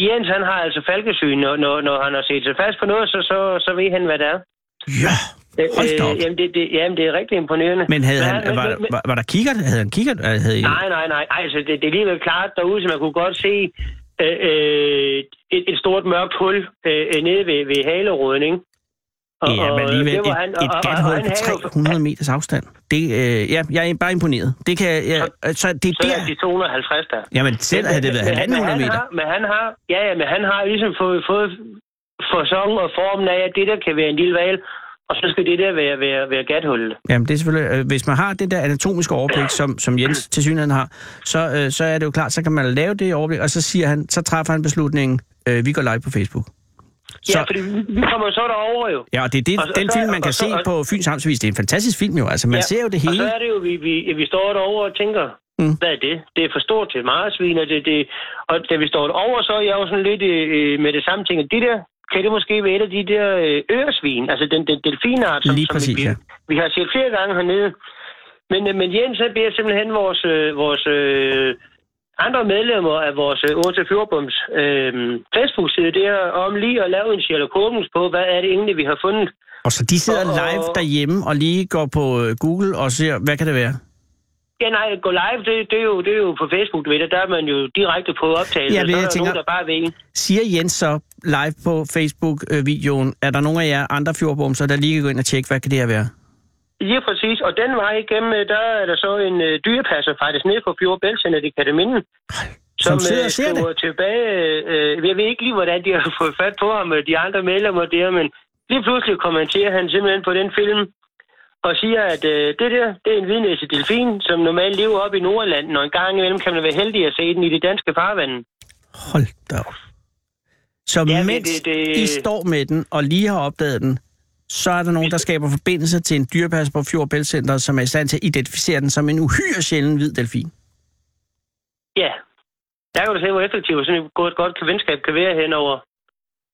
Jens, han har altså falkesyn, når, når, når han har set sig fast på noget, så, så, så ved han, hvad det er. Ja, hold da op. Øh, jamen, det, det, jamen, det er rigtig imponerende. Men havde han, men- var, men- var, var der kikkert? Havde han kikkert? Øh, Havde. Nej, nej, nej. Ej, Altså, det, det er alligevel klart derude, så man kunne godt se øh, øh, et, et stort mørkt hul øh, øh, nede ved, ved haleråden, ikke? Og, Ja, men og alligevel det et, han- og- et og- og gathul på havde jo- 300 meters afstand. Det, øh, ja, jeg er bare imponeret. Det kan, ja, så det er Så er der... de 250 der. Jamen, selv havde det været Men- men 1.500 han meter. Har, men han har, ja, ja, men han har ligesom fået, fået forsong og formen af, at det der kan være en lille valg. og så skal det der være, være, være gathullet. Jamen, det er selvfølgelig... Øh, hvis man har det der anatomiske overblik, som, som Jens til synligheden har, så, øh, så er det jo klart, så kan man lave det overblik, og så siger han, så træffer han beslutningen, øh, vi går live på Facebook. Så, ja, fordi vi kommer så derover jo. Ja, og det er det, og, den og, film, man kan og, se og, på Fyns Amtsvis. Det er en fantastisk film jo. Altså, man ja, ser jo det hele. Og så er det jo, vi, vi, vi står derovre og tænker, mm. hvad er det? Det er for stort til marsvin, og, det, det, og da vi står derovre, så er jeg jo sådan lidt øh, med det samme ting. Det der, kan det måske være et af de der øh, øresvin, altså den, den delfinart, som, Lige præcis, som vi, ja. vi har set flere gange hernede. Men, øh, men Jens, han beder simpelthen vores, øh, vores øh, andre medlemmer af vores øh, Odense Fjordbums øh, Facebook-side der om lige at lave en Sherlock Holmes på, hvad er det egentlig, vi har fundet. Og så de sidder og, live derhjemme og lige går på øh, Google og ser, hvad kan det være? Ja, nej, gå live, det, det, er jo, det er jo på Facebook, du ved det. Der er man jo direkte på optagelse, Ja, det, så er der tænker- nogen, der bare ved. Siger Jens så live på Facebook-videoen, er der nogen af jer andre fjordbomser, der lige kan gå ind og tjekke, hvad kan det her være? Ja, præcis. Og den vej igennem, øh, der er der så en øh, dyrepasser faktisk nede på Fjord Bæltcenter i Kataminde. Som sidder og ser skriver tilbage. Øh, jeg ved ikke lige, hvordan de har *laughs* fået fat på ham, øh, de andre medlemmer der, men lige pludselig kommenterer han simpelthen på den film, og siger, at øh, det der, det er en hvidnæse delfin, som normalt lever op i Nordland, og en gang imellem kan man være heldig at se den i det danske farvand. Hold da op. Så Ja, det- mens det- det- I står med den og lige har opdaget den, så er der nogen, der skaber forbindelse til en dyrepasser på Fjord Bæltcenter, som er i stand til at identificere den som en uhyre sjælden hvid delfin. Ja, der kan du se, hvor effektivt sådan et godt, godt venskab kan være henover.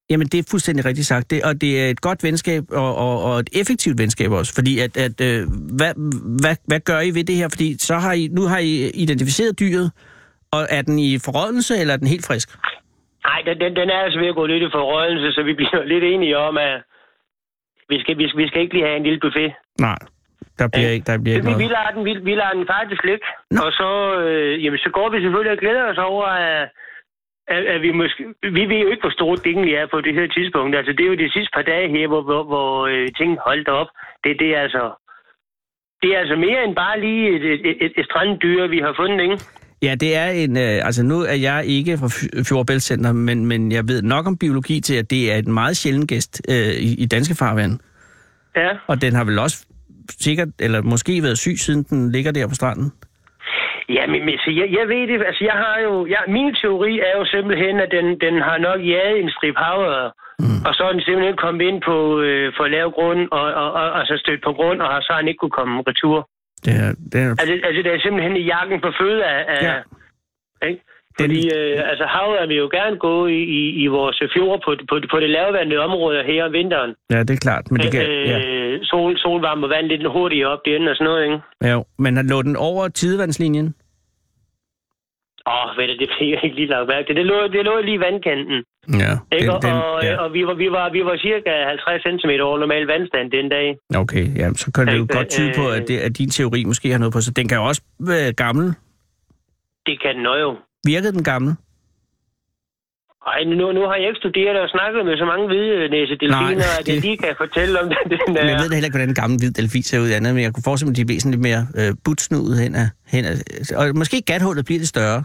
Jamen, det er fuldstændig rigtigt sagt. Det, og det er et godt venskab, og, og, og et effektivt venskab også. Fordi, at, at øh, hvad, hvad, hvad gør I ved det her? Fordi så har I, nu har I identificeret dyret, og er den i forrådnelse, eller er den helt frisk? Nej, den, den, den er altså ved at gå lidt i forrødelse, så vi bliver lidt enige om, at vi skal, vi, skal, vi skal ikke lige have en lille buffet. Nej, der bliver ikke, der bliver Så ikke vi, vi, noget. lader den, vi, vi lader den faktisk ligge. Nå. Og så, øh, jamen, så går vi selvfølgelig og glæder os over, at, at, at vi måske... Vi ved jo ikke, hvor stort det egentlig er på det her tidspunkt. Altså, det er jo de sidste par dage her, hvor, hvor, hvor øh, ting holdt op. Det, det er altså... Det er altså mere end bare lige et, et, et, et stranddyr, vi har fundet, ikke? Ja, det er en... Øh, altså, nu er jeg ikke fra Fj- Fjord Bæltcenter, men, men jeg ved nok om biologi til, at det er en meget sjælden gæst øh, i, i danske farvand. Ja. Og den har vel også sikkert, eller måske været syg, siden den ligger der på stranden. Ja, men, men så jeg, jeg ved det, altså jeg har jo, jeg, min teori er jo simpelthen, at den, den har nok jaget en strip havre, mm. og så er den simpelthen kommet ind på øh, for lav grund, og, og, og, altså stødt på grund, og har så han ikke kunne komme retur. Det er, det er, Altså, altså det er simpelthen i jakken på føde af, af Ja. ikke? Fordi øh, altså havet er vi jo gerne gå i, i, i vores fjorde på, på, på det lavvandede område her om vinteren. ja, det er klart. Men det kan, ja. øh, sol, solvarme og vand lidt hurtigere op derinde og sådan noget, ikke? Ja, jo. Men han lå den over tidevandslinjen? Åh, oh, ved du, det fik jeg ikke lige lagt mærke til. Det lå, det lå lige i vandkanten. Ja. Ikke? Den, Den, og, ja. og vi, var, vi, var, vi var cirka 50 cm over normal vandstand den dag. Okay, ja, så kan det jo Øh, godt tyde på, at, det, at din teori måske har noget på sig. Den kan jo også være gammel. Det kan den jo. Virkede den gammel? Ej, nu, nu har jeg ikke studeret og snakket med så mange hvide næsedelfiner, Nej, at jeg det- lige kan fortælle om den. den Men er. jeg ved da heller ikke, hvordan en gammel hvid delfin ser ud andet, men jeg kunne forestille mig, at de er væsentligt mere øh, butsnudet hen af, hen af, Og måske gathullet bliver lidt større.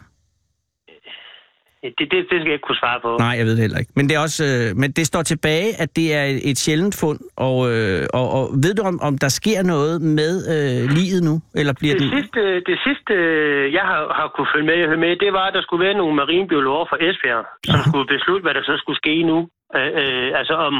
Det, det, det skal jeg ikke kunne svare på. Nej, jeg ved det heller ikke. Men det, er også, øh, men det står tilbage, at det er et, et sjældent fund. Og, øh, og, og ved du, om, om der sker noget med øh, livet nu? Eller bliver Det den... sidste, det sidste, jeg har, har kunne følge med, med, det var, at der skulle være nogle marinbiologer fra Esbjerg, som skulle beslutte, hvad der så skulle ske nu. Øh, øh, altså om,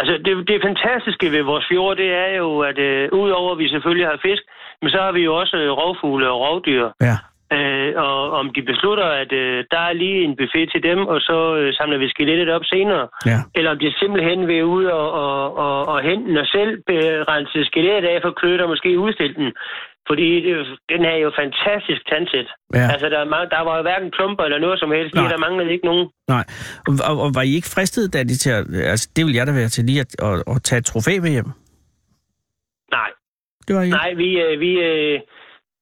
altså det, det fantastiske ved vores fjord, det er jo, at øh, udover at vi selvfølgelig har fisk, men så har vi jo også øh, rovfugle og rovdyr. Ja. Øh, og om de beslutter, at øh, der er lige en buffet til dem, og så øh, samler vi skelettet op senere. Ja. Eller om de simpelthen vil ud og, og, og, og hente den og selv øh, rense skelettet af for klødt og måske udstille den. Fordi det, den er jo fantastisk tandsæt. Ja. Altså, der, er mange, der var jo hverken klumper eller noget som helst. Nej. Der manglede ikke nogen. Nej. Og, og, og var I ikke fristet, da de til at... Altså, det vil jeg da være til lige at, at, at tage et trofæ med hjem. Nej, Det var I ikke? nej, vi, øh, vi, øh,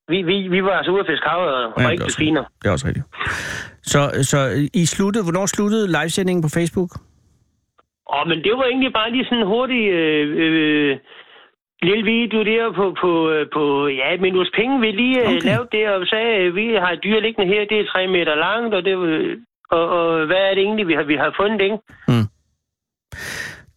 vi, vi, vi var altså ude at fiske havet og Ja, ikke er delfiner. Det er også rigtigt. Så, så I sluttede... Hvornår sluttede livesendingen på Facebook? Åh, men det var egentlig bare lige sådan en hurtig øh, øh, lille video der på, på, øh, på ja, et minuts penge. Vi lige øh, Okay. lavede det og sagde, at vi har et dyr liggende her, det er tre meter langt, og, det, øh, og, og hvad er det egentlig, vi har, vi har fundet, ikke?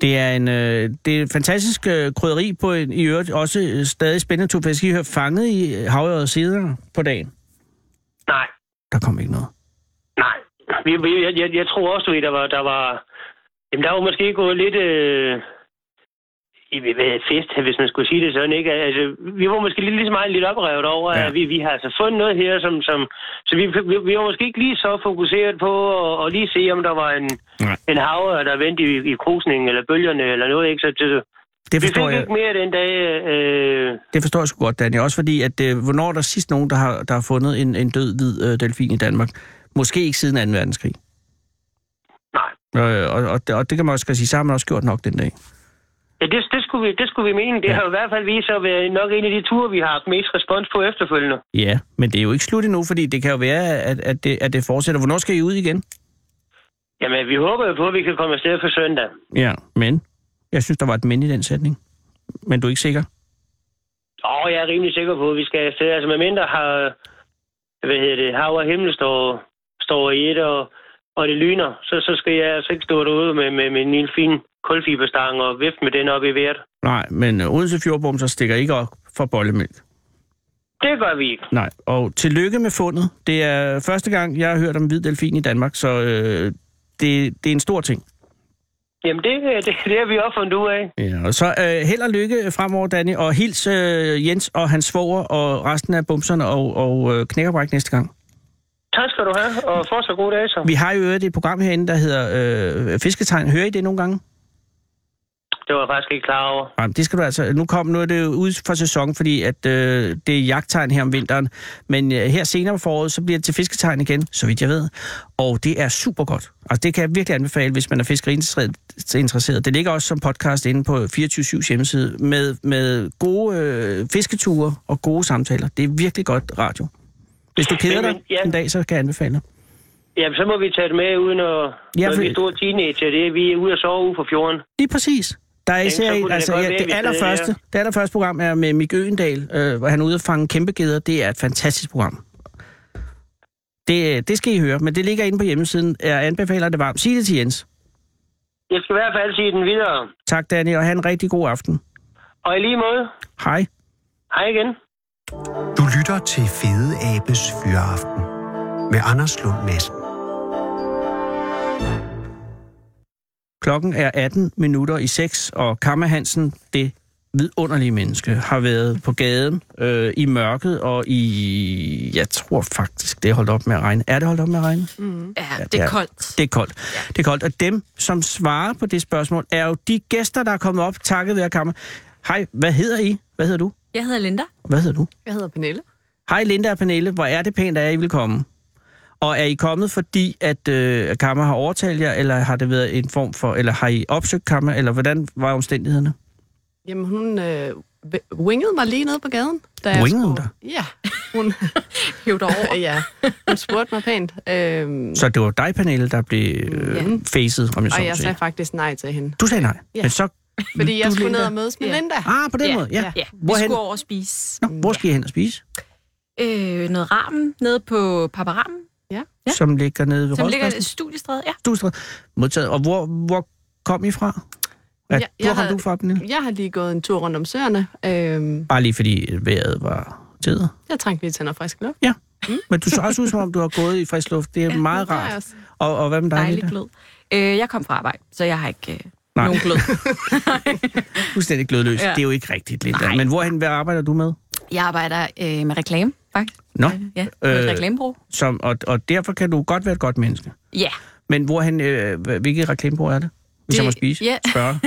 Det er en øh, det er et fantastisk øh, krydderi på en, i øvrigt også øh, stadig spændende togfisk. I har fanget i havøret senere på dagen. Nej, Der kom ikke noget. nej. Vi, jeg, jeg, jeg tror også, du ved, der var, der var... Jamen, der var måske gået lidt... Øh, fest, hvis man skulle sige det sådan, ikke? Altså, vi var måske lidt, lige så meget lidt oprevet over, Ja. at vi, vi har altså fundet noget her, som... som så vi, vi, vi var måske ikke lige så fokuseret på at, at lige se, om der var en, Nej. en haver, der vendte i, i krusningen eller bølgerne eller noget, ikke? Så, så Det vi forstår fik jeg, ikke mere den dag. Øh, det forstår jeg sgu godt, Danny. Også fordi, at øh, hvornår er der sidst nogen, der har, der har fundet en, en død hvid øh, delfin i Danmark? Måske ikke siden 2. verdenskrig. nej. Øh, og, og, det- og det kan man også sige, så har man også gjort nok den dag. Ja, det, det, skulle vi, det skulle vi mene. Det Ja. har i hvert fald vist sig at være nok en af de ture, vi har haft mest respons på efterfølgende. Ja, men det er jo ikke slut endnu, fordi det kan jo være, at, at, det, at det fortsætter. Hvornår skal I ud igen? Jamen, vi håber jo på, at vi kan komme afsted for søndag. Ja, men jeg synes, der var et men i den sætning. Men du er ikke sikker? Åh, jeg er rimelig sikker på, at vi skal afsted. Altså, medmindre har, hvad hedder det, hav og himmel står, står i et, og, og det lyner, så, så skal jeg altså ikke stå derude med, med, med min fin kulfiberstang og vifte med den op i vejret. Nej, men øh, Odense Fjordbom så stikker ikke op for bollemælk. Det gør vi ikke. Nej, og tillykke med fundet. Det er første gang, jeg har hørt om hvid delfin i Danmark, så øh, det, det er en stor ting. Jamen, det, det, det har vi også fundet ud af. Ja, og så øh, held og lykke fremover, Danny, og hils øh, Jens og hans svoger og resten af bumserne og, og øh, knækkerbræk næste gang. Tak skal du have, og fortsat god dag så. Vi har jo et program herinde, der hedder øh, Fisketegn. Hører I det nogle gange? Det var jeg faktisk ikke klar over. Nej, det skal du altså. Nu kom nu er det ud for sæson, fordi at øh, det er jagttegn her om vinteren. Men øh, her senere på foråret, så bliver det til fisketegn igen, så vidt jeg ved. Og det er super godt. Altså det kan jeg virkelig anbefale, hvis man er fiskeriinteresseret. Det ligger også som podcast inde på 24-7 hjemmeside med, med gode øh, fisketure og gode samtaler. Det er virkelig godt radio. Hvis du keder dig men, ja. en dag, så kan jeg anbefale dig. Jamen, så må vi tage det med uden at... Ja, Ja, når for- vi er store teenager, det er, vi er ude og sove ude på fjorden. Lige præcis. Der er Ikke? især det altså, ja, det allerførste, det allerførste program er med Mik Øgendal, øh, hvor han er ude at fange kæmpe geder. Det er et fantastisk program. Det, det skal I høre, men det ligger inde på hjemmesiden. Jeg anbefaler det varmt. Sig det til Jens. Jeg skal i hvert fald sige den videre. Tak, Danny, og have en rigtig god aften. Og i lige måde, Hej. hej igen. Du lytter til Fede Abes Fyraften med Anders Lund Madsen. Klokken er 18 minutter i 6, og Kammer Hansen, det vidunderlige menneske, har været på gaden øh, i mørket og i... Jeg tror faktisk, det er holdt op med at regne. Er det holdt op med at regne? Ja, det det er- er koldt. Det er koldt. Ja. Det er koldt. Og dem, som svarer på det spørgsmål, er jo de gæster, der er kommet op, takket være kammer. Hej, hvad hedder I? Hvad hedder du? Jeg hedder Linda. Hvad hedder du? Jeg hedder Pernille. Hej Linda og Pernille, hvor er det pænt, at I vil komme. Og er I kommet, fordi at øh, Kammer har overtalt jer, eller har det været en form for, eller har I opsøgt Kammer, eller hvordan var omstændighederne? Jamen, hun øh, wingede mig lige nede på gaden. Da jeg Wingede skulle- Ja, hun, *laughs* Hæv dig over. *laughs* ja, hun spurgte mig pænt. Øhm, Så det var dig, Pernille, der blev øh, Ja. facet, om jeg så og jeg sagde faktisk nej til hende. Du sagde nej, Ja. men så... Fordi jeg du, skulle Linda? ned og mødes med Ja. Linda. Ah, på den Ja, måde, ja. Ja, vi Hvorhen? skulle over og spise Nå, hvor skal I hen og spise? øh, noget ramen nede på Paparammen, Ja. Som ligger nede ved som ligger i Rådspladsen? studiestrædet. Ja. Studiestræde. Modtaget. Og hvor, hvor kom I fra? Ja, Ja, hvor jeg kom du fra, Pernille? Jeg har lige gået en tur rundt om søerne. Øhm, Bare lige fordi vejret var tid. jeg trængte lige til noget frisk luft. Men du så også ud, som om du har gået i frisk luft. Det er ja, meget det er rart. også. Og, og hvad med dig, Dejligt Linda? glød. Øh, jeg kom fra arbejde, så jeg har ikke øh, Nej. nogen glød. *laughs* Fuldstændig glødløs. Ja. Ja. Det er jo ikke rigtigt, Linda. Nej. Men hvorhen, hvad arbejder du med? Jeg arbejder øh, med reklame, faktisk. Nå, Ja, Øh, som, og, og derfor kan du godt være et godt menneske. Ja, Men hvorhen, øh, hvilket reklamebureau er det? Hvis Det- jeg må spise? ja. Spørge.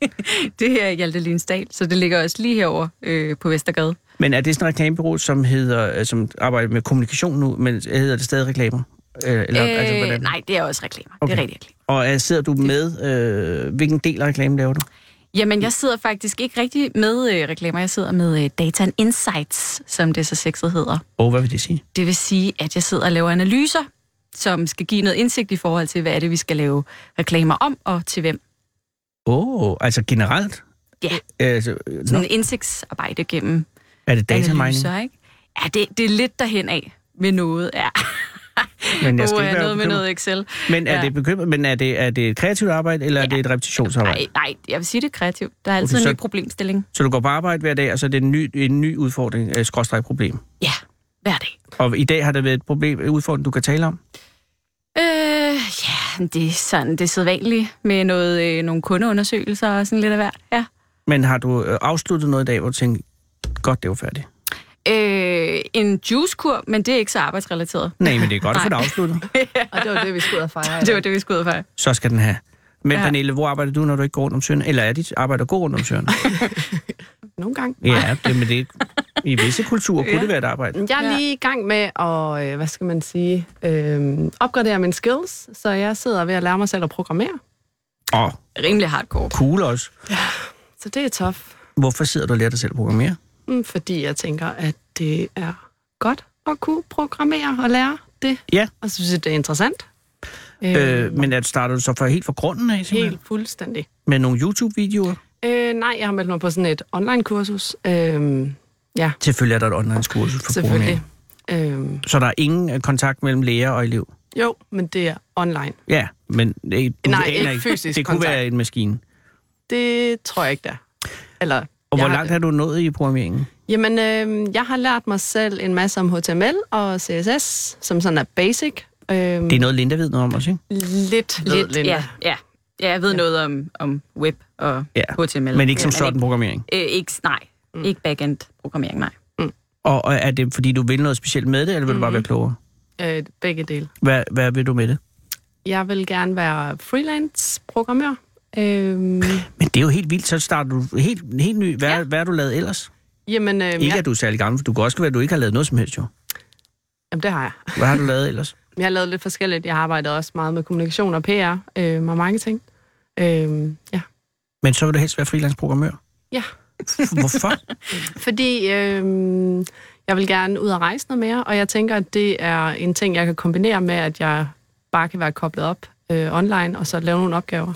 *laughs* det er Hjalte Linsdal, så det ligger også lige herover øh, på Vestergade. Men er det sådan et reklamebureau, som, hedder, øh, som arbejder med kommunikation nu, men hedder det stadig reklamer? Øh, Eller, øh, altså, hvordan? nej, det er også reklamer. Okay. Det er rigtig reklamer. Og øh, sidder du med, øh, hvilken del af reklamen laver du? Jamen, jeg sidder faktisk ikke rigtig med øh, reklamer. Jeg sidder med øh, Data and Insights, som det så sexet hedder. Oh, hvad vil det sige? Det vil sige, at jeg sidder og laver analyser, som skal give noget indsigt i forhold til, hvad er det, vi skal lave reklamer om, og til hvem. Åh, oh, altså generelt? Ja. Altså, nå, Sådan en indsigtsarbejde gennem er det data mining? analyser, ikke? Ja, det, det er lidt derhen af med noget, ja. Men jeg skal Uh, ikke være noget med bekymret. noget Excel. Men er Ja. det bekymret, men er det, er det et kreativt arbejde, eller er det et repetitionsarbejde? Nej, nej, jeg vil sige det er kreativt. Der er altid Okay, en så- ny problemstilling. Så du går på arbejde hver dag, og så er det en ny, en ny udfordring, øh, skråstreg problem. Ja, hver dag. Og i dag har der været et problem, en udfordring, du kan tale om? Øh, ja, det er sådan, det sædvanligt med noget, øh, nogle kundeundersøgelser og sådan lidt af hvert. Ja. Men har du øh, afsluttet noget i dag, hvor du tænkte, godt, det var færdigt? Øh, en juicekur, men det er ikke så arbejdsrelateret. Nej, men det er godt at få det afsluttet. *laughs* Og det var det, vi skulle ud og fejre. Det var det, vi skulle ud af Så skal den have. Men Ja. Pernille, hvor arbejder du, når du ikke går rundt om søerne? Eller er dit arbejde gå rundt om søerne? *laughs* Nogle gange. ja, det, men det, i visse kulturer kunne Ja. det være et arbejde. Jeg er Ja. lige i gang med at, øh, hvad skal man sige, øh, opgradere mine skills, så jeg sidder ved at lære mig selv at programmere. Åh, Rimelig hardcore. cool også. Så det er tough, Hvorfor sidder du og lærer dig selv at programmere? Fordi jeg tænker, at det er godt at kunne programmere og lære det. Ja. Og så synes jeg, det er interessant. Øh, men at starter du så fra helt fra grunden af, simpelthen? Helt fuldstændig. Med nogle YouTube-videoer? Øh, nej, jeg har meldt mig på sådan et online-kursus. Øh, ja, Selvfølgelig er der et online-kursus for selvfølgelig. Øh, Så der er ingen øh, kontakt mellem lærer og elev? jo, men det er online. Ja, men det, du Nej, ikke fysisk Det kunne kontakt. være en maskine. Det tror jeg ikke, der. Eller, Og hvor jeg langt har du nået i programmeringen? Jamen, øh, jeg har lært mig selv en masse om HTML og CSS, som sådan er basic. Øh, Det er noget, Linda ved noget om også, ikke? lidt, Lidt, Linda. ja, ja. Ja, jeg ved ja. noget om, om web og Ja, HTML. Men ikke som sådan programmering. Ikke, øh, ikke, nej, mm. ikke backend-programmering, nej. Og, og er det, fordi du vil noget specielt med det, eller vil du bare Mhm. være klogere? Øh, begge dele. Hvad, hvad vil du med det? Jeg vil gerne være freelance-programmør. Øh, Men det er jo helt vildt, så starter du helt, helt ny. Hvad, ja. Hvad har du lavet ellers? jamen, øh, Ikke jeg, at du er særlig gammel, for du kan også være, at du ikke har lavet noget som helst, jo. jamen, det har jeg. Hvad har du lavet ellers? *laughs* Jeg har lavet lidt forskelligt. Jeg har arbejdet også meget med kommunikation og PR øh, og marketing. Øh, ja. Men så vil du helst være freelance-programmør? Ja. *laughs* Hvorfor? Fordi øh, jeg vil gerne ud og rejse noget mere, og jeg tænker, at det er en ting, jeg kan kombinere med, at jeg bare kan være koblet op øh, online, og så lave nogle opgaver.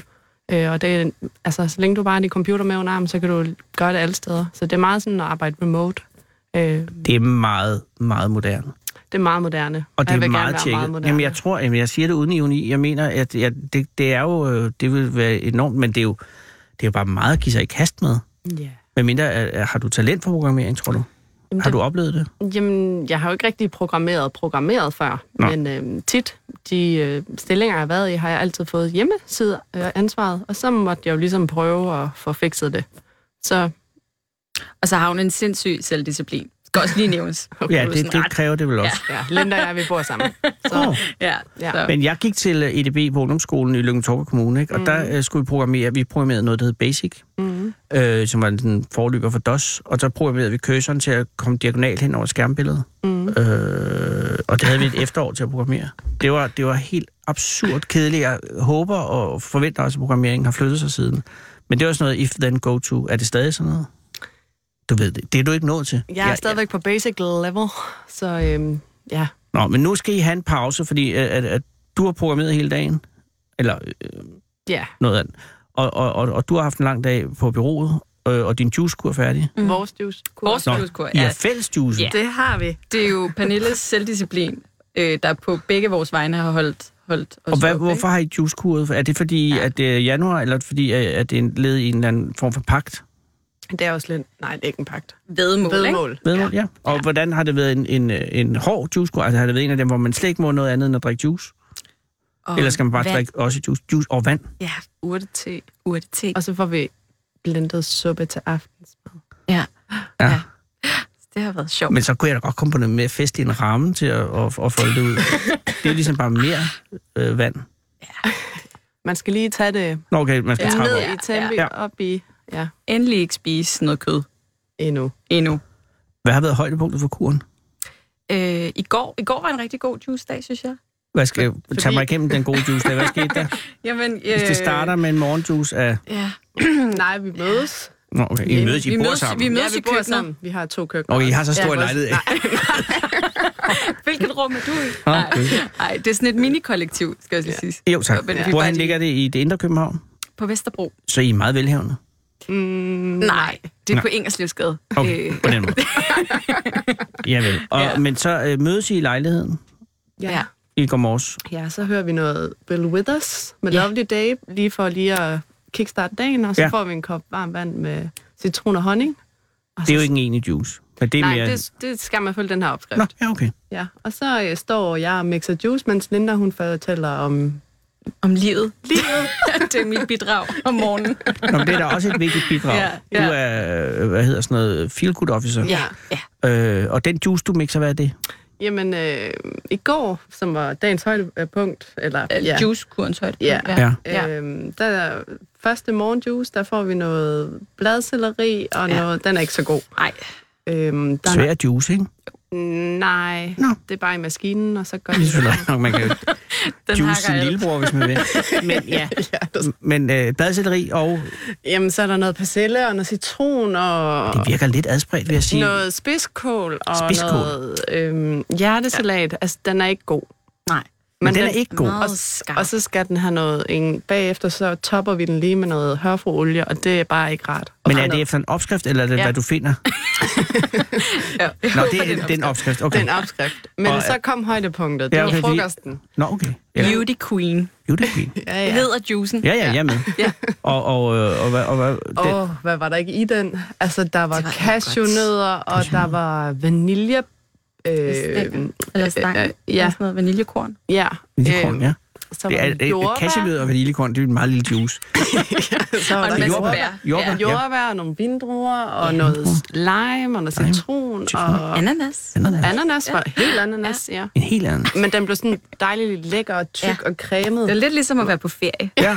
Øh, og det altså, så længe du bare har din computer med under armen, så kan du gøre det alle steder. Så det er meget sådan at arbejde remote. Øh, Det er meget, meget moderne. det er meget moderne. Og det jeg er vil meget tjekket. meget moderne. Jamen, jeg tror, jamen, jeg siger det uden ironi. Jeg mener, at jeg, det, det er jo, det vil være enormt, men det er jo, det er jo bare meget at give sig i kast med. Ja. Men mindre, er- har du talent for programmering, tror du? Jamen, Har det- du oplevet det? Jamen, jeg har jo ikke rigtig programmeret programmeret før, Nå. men øh, tit de øh, stillinger, jeg har været i, har jeg altid fået hjemmeside øh, ansvaret, og så måtte jeg jo ligesom prøve at få fikset det. Så Og så har hun en sindssyg selvdisciplin. Skal også lige nævnes. *laughs* Ja, det, det kræver det vel også. ja, Linda og jeg, vi bor sammen. Så, Åh. Ja, Ja. så. Men jeg gik til øh, EDB på ungdomsskolen i Lyngby Kommune, ikke? og mm. der øh, skulle vi programmere, vi programmerede noget, der hed Basic, mm, øh, som var en forløber for DOS, og så programmerede vi cursoren til at komme diagonalt hen over skærmbilledet. mm. Øh, og det havde vi et *laughs* efterår til at programmere. Det var, det var helt absurd kedeligt. Jeg håber og forventer også, at programmeringen har flyttet sig siden. Men det var sådan noget if then go to. Er det stadig sådan noget? Du ved det. Det er du ikke nået til. Jeg er stadigvæk på basic level, så øhm, ja. Nå, men nu skal I have en pause, fordi at, at, at du har programmeret hele dagen. Eller øh, Ja, noget andet. Og, og, og, og du har haft en lang dag på bureauet, øh, og din juicekur er færdig. mm. vores juice. Vores juicekur, I ja. har fælles juice. Ja. Det har vi. Det er jo Pernilles selvdisciplin, øh, der på begge vores vegne har holdt, holdt os Og hvad, oppe, hvorfor har I juicekuret? Er det fordi, ja. at det er januar, eller er det fordi, at at det er led i en eller anden form for pagt? Det er også lidt... Nej, det er ikke en pagt. ikke? Vedmål, ikke? Vedmål. Vedmål, ja. ja. Og Ja. hvordan har det været en, en, en hård juicekur? Altså har det været en af dem, hvor man slet ikke må noget andet end at drikke juice? Og Eller skal man bare vand. drikke også juice? Juice og vand? Ja, urtete. Urtete. Og så får vi blendet suppe til aftensmad. Ja. Ja. Ja. *laughs* Det har været sjovt. Men så kunne jeg da godt komme på noget mere fest i en ramme til at, at, at folde det ud. *laughs* det er ligesom bare mere øh, vand. Man skal lige tage det Nå, okay, man skal ja, ja, trappe ned i tempo, Ja. ja. op i... Ja, Endelig ikke spise noget kød endnu. endnu. Hvad har været højdepunktet for kuren? Øh, i, går, I går var en rigtig god juice-dag, synes jeg. Hvad skal Fordi- tage mig igennem den gode juice? Der. Hvad skete der? *laughs* Jamen, øh, Hvis det starter med en morgenjuice af... Ja. *clears throat* Nej, vi mødes. Nå, okay. I Ja, mødes, I vi bor mødes- sammen. vi mødes- ja, vi i bor køkkenet. sammen. Vi har to køkkener. Okay, I har så stor Ja, en lejlighed. *laughs* Hvilket rum er du i? Okay. Nej, det er sådan et mini-kollektiv, skal jeg lige sige. Jo, tak. Hvorhen bare lige- ligger det i det indre København? På Vesterbro. Så I er meget velhavende. Mm, Nej, det er Nej. på Ingerslevsgade. Okay, Øh, på den måde. *laughs* Javel. Og, Ja. Men så øh, mødes I i lejligheden? ja. i går morges. Ja, så hører vi noget Bill Withers med Ja. Lovely Day, lige for lige at kickstarte dagen, og så Ja. får vi en kop varmt vand med citron og honning. Og Det er jo så- ikke en enig juice. Men det er Nej, mere... det, det skal man følge den her opskrift. Nå, ja, okay. Ja, og så øh, står jeg og mixer juice, mens Linda hun fortæller om Om livet. Livet. *laughs* det er mit bidrag om morgenen. Nå, men det er da også et vigtigt bidrag. Ja, Du ja. er, øh, hvad hedder sådan noget, feel good officer. Ja, ja. Øh, og den juice, du mixer, hvad er det? Jamen, øh, i går, som var dagens højdepunkt, eller Ja. ja, Juicekurens højde. Ja. Ja. Ja. Øhm, der første morgenjuice, der får vi noget bladcelleri, og Ja. noget, den er ikke så god. Nej, Øhm, der Svær juice, ikke? Er, nej, Nå. det er bare i maskinen, og så gør Det er selvfølgelig rigtigt nok, man kan *laughs* jo den juice sin lillebror, hvis man vil. *laughs* Men ja, ja, der, men øh, bladcelleri og... jamen, så er der noget persille og noget citron og Det virker lidt adspredt, vil jeg sige. noget spidskål og Spidskål. noget øhm, hjertesalat. Ja. Altså, den er ikke god. Men den er ikke god. Og, og så skal den have noget, en, bagefter så topper vi den lige med noget hørfruolie, og det er bare ikke rart. Og Men er det efter en opskrift, eller er det, Ja. hvad du finder? *laughs* ja. Nå, det er den opskrift. Okay. Den opskrift. Men Og- og, så kom højdepunktet. Det Ja, ja, okay, var frokosten. Nå, okay. Ja. Beauty Queen. Beauty Queen. Ja, ja. hedder juicen. Ja, ja, jeg med. Ja. Og, og, øh, og, hvad, og hvad, den, oh, hvad var der ikke i den? Altså, der var, var cashewnødder, og der var vanilje... Øh, Stænger. Eller stang. øh, Ja. ja, Sådan noget vaniljekorn. ja. vaniljekorn, ja. Så Det er, jordbær, cashewnød og vaniljekorn, det er en meget lille juice. *laughs* så Og en masse jordbær, bær. Jordbær. Ja. jordbær og nogle vindruer, og noget lime, og noget Lime. citron, og Ananas. Ananas. ananas. Var helt ananas, ja. En helt anden. Men den blev sådan dejligt lækker og tyk Ja. og cremet. Det er lidt ligesom at være på ferie. *laughs* Ja,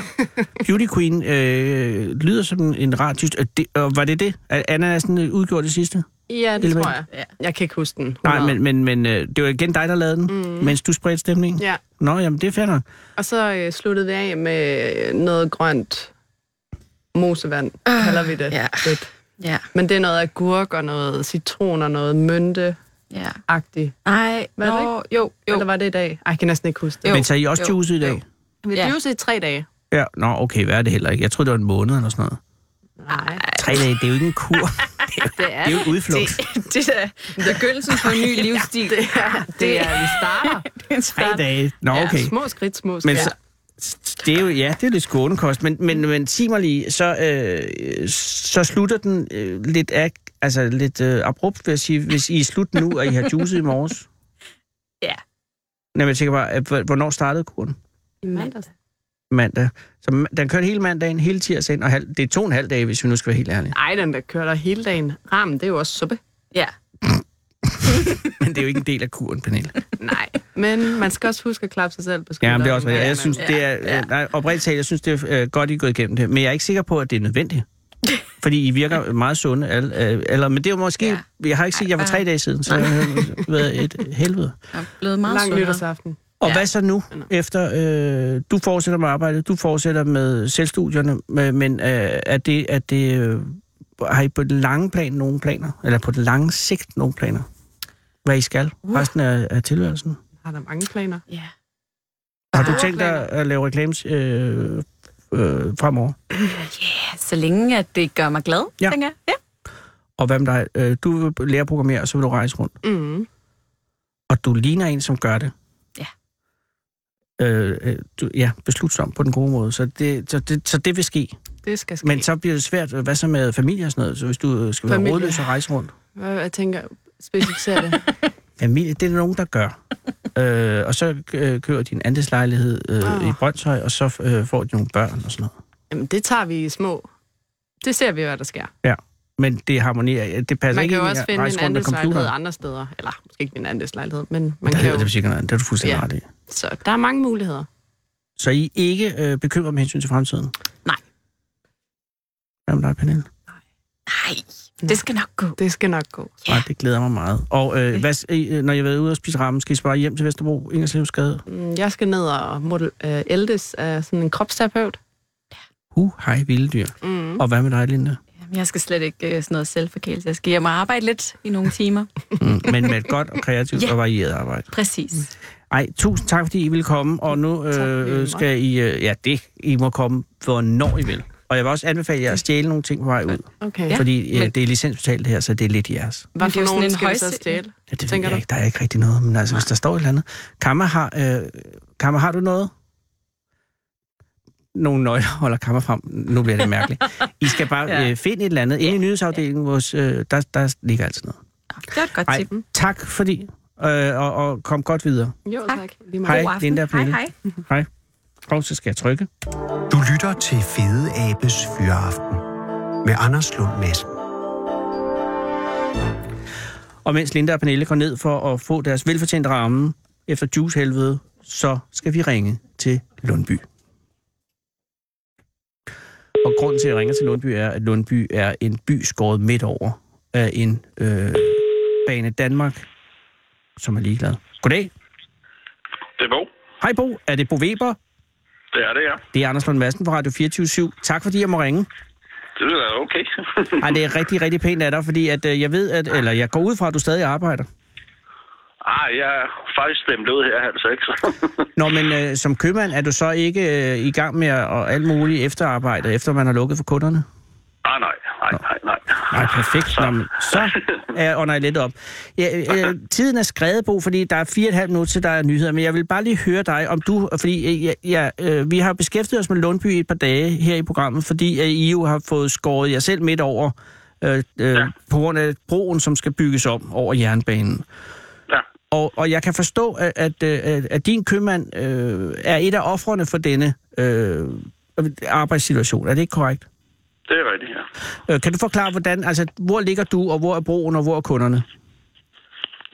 Beauty Queen øh, lyder som en, rar tyst. Og, det, og var det det? Ananasen øh, udgjort det sidste? Ja, det Element. tror jeg. Ja. Jeg kan ikke huske den. Nej, 100. men, men, men øh, det var igen dig, der lavede den, mm. mens du spredte stemningen? Ja, Nå, jamen det er fair nok. og så øh, sluttede vi af med noget grønt mosevand, uh, kalder vi det ja. lidt. Ja, Men det er noget agurk og noget citron og noget mynte-agtigt. ja. Nej, Var det nå, jo, jo. Eller var det i dag? Ej, jeg kan næsten ikke huske det. Jo. Men så I også jo, juice i dag? jo. Vi Ja. ja. i tre dage. Ja, nå, okay, hvad er det heller ikke? Jeg troede, det var en måned eller sådan noget. Nej. Tre dage, det er jo ikke en kur. *laughs* det, er, Det det er jo et udflugt. Det, *laughs* det er begyndelsen på en ny *laughs* livsstil. Det er, det er, vi starter. *laughs* Tre dage. Nå, okay. Ja, små skridt, små skridt. Men så, det er jo, ja, det er lidt skånekost, men, men, men sig mig lige, så, øh, så slutter den øh, lidt, af, altså lidt øh, abrupt, vil jeg sige, hvis I er slut nu, og I har juicet i morges. Ja. Nej, men jeg tænker bare, hvornår startede kuren? I mandags. Mandag. Så den kørte hele mandagen, hele tirsdagen, og halv, det er to og en halv dag, hvis vi nu skal være helt ærlige. Ej, den der kører der hele dagen. Ramen, det er jo også suppe. Ja. *laughs* Men det er jo ikke en del af kuren, Pernille. Nej, men man skal også huske at klappe sig selv på Ja, skulderen. men det er også, jeg, jeg synes, det er, Ja. nej, oprigtigt talt, jeg synes, det er øh, godt, I er gået igennem det, men jeg er ikke sikker på, at det er nødvendigt. Fordi I virker meget sunde. Alle, øh, eller, men det er jo måske... Ja. Ja. Jeg har ikke set jer for tre dage siden, så det har været et helvede. Jeg er blevet meget Lang sundere. nytårsaften. Og Ja. hvad så nu, efter øh, du fortsætter med arbejdet, du fortsætter med selvstudierne, men- men øh, er det, er det, øh, har I på det lange plan nogle planer? Eller på det lange sigt nogle planer? Hvad I skal Uh. resten af, af tilværelsen? Har der mange planer? Ja. Har du tænkt dig at lave reklames øh, øh, fremover? Så længe at det gør mig glad, Ja. ja. tænker jeg. Ja. Og hvad med dig? Øh, du vil lære at programmere, og så vil du rejse rundt. Mm. Og du ligner en, som gør det. Ja. Øh, øh, ja, beslutsom på den gode måde. Så det, så det, så det vil ske. Det skal ske. Men så bliver det svært. Hvad så med familie og sådan noget? Så hvis du øh, skal være Familie. rådløs og rejse rundt? Hvad, jeg tænker, specificere det. *laughs* Familie, det er der nogen, der gør. øh, og så øh, kører de en andelslejlighed øh, Ah. i Brøndshøj, og så øh, får de nogle børn og sådan noget. Jamen, det tager vi i små. Det ser vi, hvad der sker. Men det harmonerer. Det passer Man ikke kan jo også finde en andelslejlighed andre steder. Eller måske ikke en andelslejlighed, men man Der kan jo... det. Det er du fuldstændig Ja. ret i. Så der er mange muligheder. Så I er ikke øh, bekymret med hensyn til fremtiden? Nej. Hvad med dig, Pernille? Nej, det skal nok gå. Det skal nok gå. Ja. Nej, det glæder mig meget. Og øh, hvad, øh, når jeg har været ude og spise ramen, skal I så bare hjem til Vesterbro, Ingerslevsgade? Mm, Jeg skal ned og model, øh, ældes af sådan en kropsterapeut. Hu, hej, vilde dyr. Mm. Og hvad med dig, Linda? Jamen, Jeg skal slet ikke øh, sådan noget selvforkælelse. Jeg skal hjem og arbejde lidt i nogle timer. Mm, men med et godt og kreativt *laughs* Ja. og varieret arbejde. Præcis. Ej, tusind tak, fordi I ville komme. Og nu fordi øh, skal I... Øh, ja, det I må komme, hvornår I vil. Og jeg vil også anbefale jer at stjæle nogle ting på vej ud. Okay. Ja. Ja. Fordi øh, men- det er licensbetalt det her, så det er lidt jeres. Hvad for nogen en skal vi så højse- stjæle? Ja, det ved Tænker jeg du? ikke. Der er ikke rigtig noget. Men altså, hvis der står et eller andet. Kammer har, øh, Kammer, har du noget? Nogle nøgler holder Kammer frem. Nu bliver det mærkeligt. I skal bare *laughs* Ja. øh, finde et eller andet. Inde i nyhedsafdelingen, hos, øh, der, der ligger altid noget. Det er et godt Ej, tip. tak fordi, øh, og, og kom godt videre. Jo, Tak. tak. Hej, God aften. Linda Pernille. Hej, *laughs* hej. Og så skal jeg trykke. Du lytter til Fede Abes Fyraften med Anders Lund Madsen. Og mens Linda og Pernille går ned for at få deres velfortjente ramme efter juicehelvede, så skal vi ringe til Lundby. Og grunden til, at jeg ringer til Lundby, er, at Lundby er en by skåret midt over af en øh, bane Danmark, som er ligeglad. Goddag. Det er Bo. Hej Bo, er det Bo Weber? Det er det, ja. Det er Anders Lund Madsen fra Radio 24 Tak fordi jeg må ringe. Det er okay. Ej, det er rigtig, rigtig pænt af dig, fordi at, øh, jeg ved, at, eller jeg går ud fra, at du stadig arbejder. ah, jeg er faktisk stemt ud her halv seks. *laughs* Nå, men øh, som købmand er du så ikke øh, i gang med at, og alt muligt efterarbejde, efter man har lukket for kunderne? Ah, nej, nej, nej, nej. Nej, perfekt. Nå, men, så er ånder jeg lidt op. Ja, øh, tiden er skrevet på, fordi der er fire og et halvt minutter til, der er nyheder, men jeg vil bare lige høre dig, om du, fordi øh, ja, ja, øh, vi har beskæftiget os med Lundby et par dage her i programmet, fordi øh, I jo har fået skåret jer selv midt over, øh, øh, ja. på grund af broen, som skal bygges om over jernbanen. Ja, Og, og jeg kan forstå, at, at, at, at din købmand øh, er et af offrene for denne øh, arbejdssituation. Er det ikke korrekt? Det er rigtigt, ja. Øh, kan du forklare, hvordan, altså, hvor ligger du, og hvor er broen, og hvor er kunderne?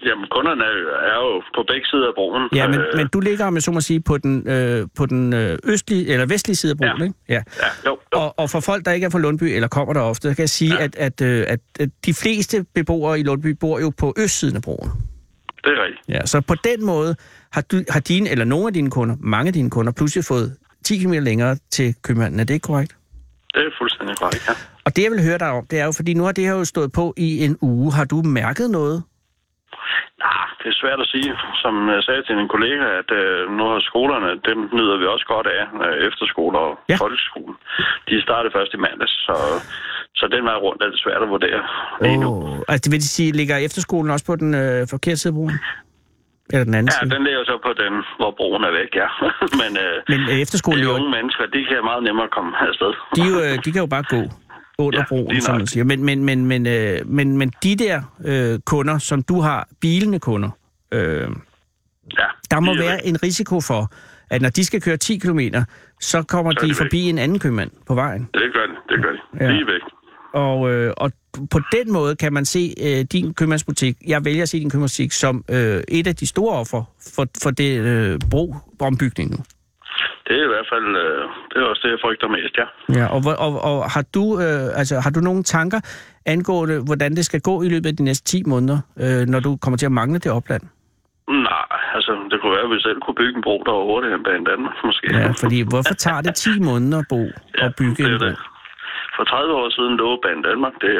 Jamen, kunderne er jo, er jo på begge sider af broen. Ja, men, Øh, men du ligger, med så må sige, på den, øh, på den øh, østlige, eller vestlige side af broen, Ja. ikke? Ja. Ja, jo, jo. Og, og for folk, der ikke er fra Lundby, eller kommer der ofte, kan jeg sige, ja. at, at, at, at de fleste beboere i Lundby bor jo på østsiden af broen. Det er rigtigt. Ja, så på den måde har, du, har dine, eller nogle af dine kunder, mange af dine kunder, pludselig fået 10 km længere til købmanden. Er det ikke korrekt? Det er fuldstændig korrekt, ja. Og det, jeg vil høre dig om, det er jo, fordi nu har det her jo stået på i en uge. Har du mærket noget? Nej, det er svært at sige. Som jeg sagde til en kollega, at øh, nu har skolerne, dem nyder vi også godt af, øh, efterskoler og Ja. folkeskolen. De startede først i mandags, så, så den vej rundt er det svært at vurdere lige nu. Oh, altså det vil sige, ligger efterskolen også på den øh, forkerte side af broen? Eller den anden Ja, side? den ligger så på den, hvor broen er væk, ja. *laughs* Men øh, Men øh, efterskolen, de unge mennesker, de kan meget nemmere komme afsted. de, jo, øh, *laughs* de kan jo bare gå under Ja, broen, som man siger. Men, men, men, men, øh, men, men de der øh, kunder, som du har, bilende kunder, øh, ja, der må være væk. en risiko for, at når de skal køre 10 km, så kommer Så de de forbi en anden købmand på vejen. Det gør de, det gør de. Ja. Lige væk. Og, øh, og på den måde kan man se øh, din købmandsbutik, jeg vælger at se din købmandsbutik som øh, et af de store offer for, for det øh, bro-ombygning nu. Det er i hvert fald, øh, det er også det, jeg frygter mest, ja. Ja, og, og, og har, du, øh, altså, har du nogle tanker angående, hvordan det skal gå i løbet af de næste 10 måneder, øh, når du kommer til at mangle det opland? Nej, altså, det kunne være, at vi selv kunne bygge en bro, der var hurtigere end banen Danmark, måske. Ja, fordi hvorfor tager det 10 måneder, Bo, at bygge det en bro? det. For 30 år siden lå banen Danmark, det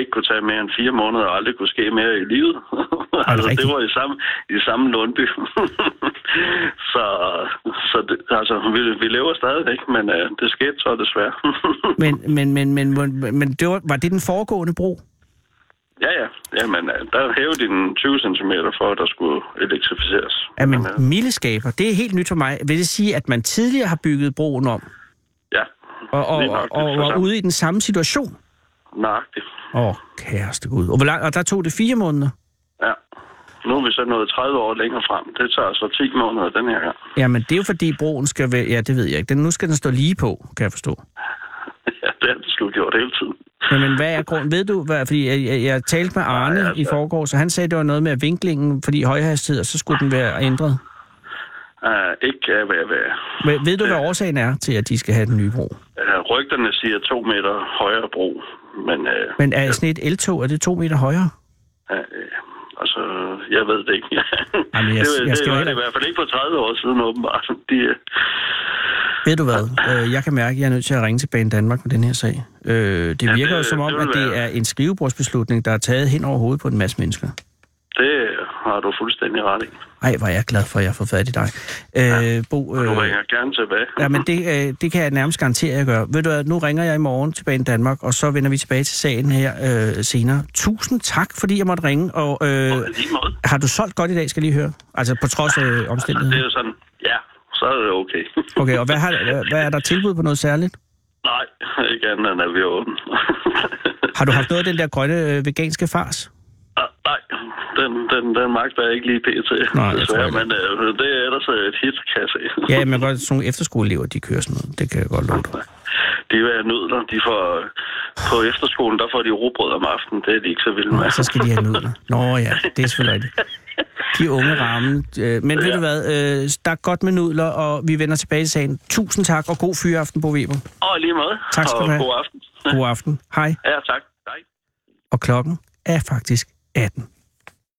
ikke kunne tage mere end fire måneder, og aldrig kunne ske mere i livet. *laughs* altså, rigtigt? det var i samme, i samme Lundby. *laughs* så så det, altså, vi, vi lever stadigvæk, men uh, det skete så desværre. *laughs* Men, men, men, men, men, men det var, var det den foregående bro? ja, ja. Jamen, øh, der hævede de den 20 cm for, at der skulle elektrificeres. Jamen, Men, øh, mildeskaber, det er helt nyt for mig. Vil det sige, at man tidligere har bygget broen om, ja, og, og, og, og var ude i den samme situation? nøjagtigt. Åh, kæreste Gud. Og, hvor lang, og der tog det fire måneder? Ja. Nu er vi så nået 30 år længere frem. Det tager så 10 måneder den her gang. Jamen, det er jo fordi broen skal være... Ja, det ved jeg ikke. Den, nu skal den stå lige på, kan jeg forstå. *laughs* Ja, det har det sgu gjort hele tiden. Jamen, hvad er grunden? Ved du, hvad, fordi jeg, jeg, jeg talte med Arne Nej, altså- i forgår, så han sagde, at det var noget med vinklingen, fordi højhastighed, så skulle den være ændret. Uh, ikke af hvad hvad. Men, ved du, hvad årsagen er til, at de skal have den nye bro? Uh, rygterne siger to meter højere bro, men uh, Men er sådan et eltog, er det to meter højere? uh, altså, jeg ved det ikke. *laughs* Jamen, jeg- det, jeg det skal var jo det i hvert fald ikke for 30 år siden, åbenbart. *laughs* De, øh, Ved du hvad? *laughs* Øh, jeg kan mærke, at jeg er nødt til at ringe til Banen Danmark med den her sag. Øh, det Ja, virker jo det- som om, det at det være- er en skrivebordsbeslutning, der er taget hen over hovedet på en masse mennesker. Det har du fuldstændig ret i. Ej, hvor er jeg glad for, at jeg har fået fat i dig. Øh, Bo, Du øh, ringer gerne tilbage. ja, men det, øh, det kan jeg nærmest garantere, at jeg gør. Ved du hvad, nu ringer jeg i morgen tilbage i Danmark, og så vender vi tilbage til sagen her øh, senere. Tusind tak, fordi jeg måtte ringe, og øh, Og har du solgt godt i dag, skal jeg lige høre? Altså på trods af Det er omstændigheden. jo sådan, ja, så er det okay. *laughs* Okay, og hvad, har, hvad- hvad er der tilbud på noget særligt? Nej, ikke andet end at vi er åbne. Har du haft noget af den der grønne øh, veganske fars? Nej, den, den, den magter jeg ikke lige pt. Nej, jeg tror men øh, det er ellers et hit, kan jeg se. Ja, men godt, sådan nogle efterskoleelever, de kører sådan noget. Det kan jeg godt love dig. De er nudler. De får, på efterskolen, der får de robrød om aftenen. Det er de ikke så vilde med. Nå, så skal de have nudler. Nå ja, det er selvfølgelig rigtigt. De unge ramme. Øh, Men ved du hvad, øh, der er godt med nudler, og vi vender tilbage til sagen. Tusind tak, og god fyraften, Bo Weber. Og lige måde. Tak skal du have. god aften. God aften. Hej. Ja, tak. Hej. Og klokken er faktisk 18.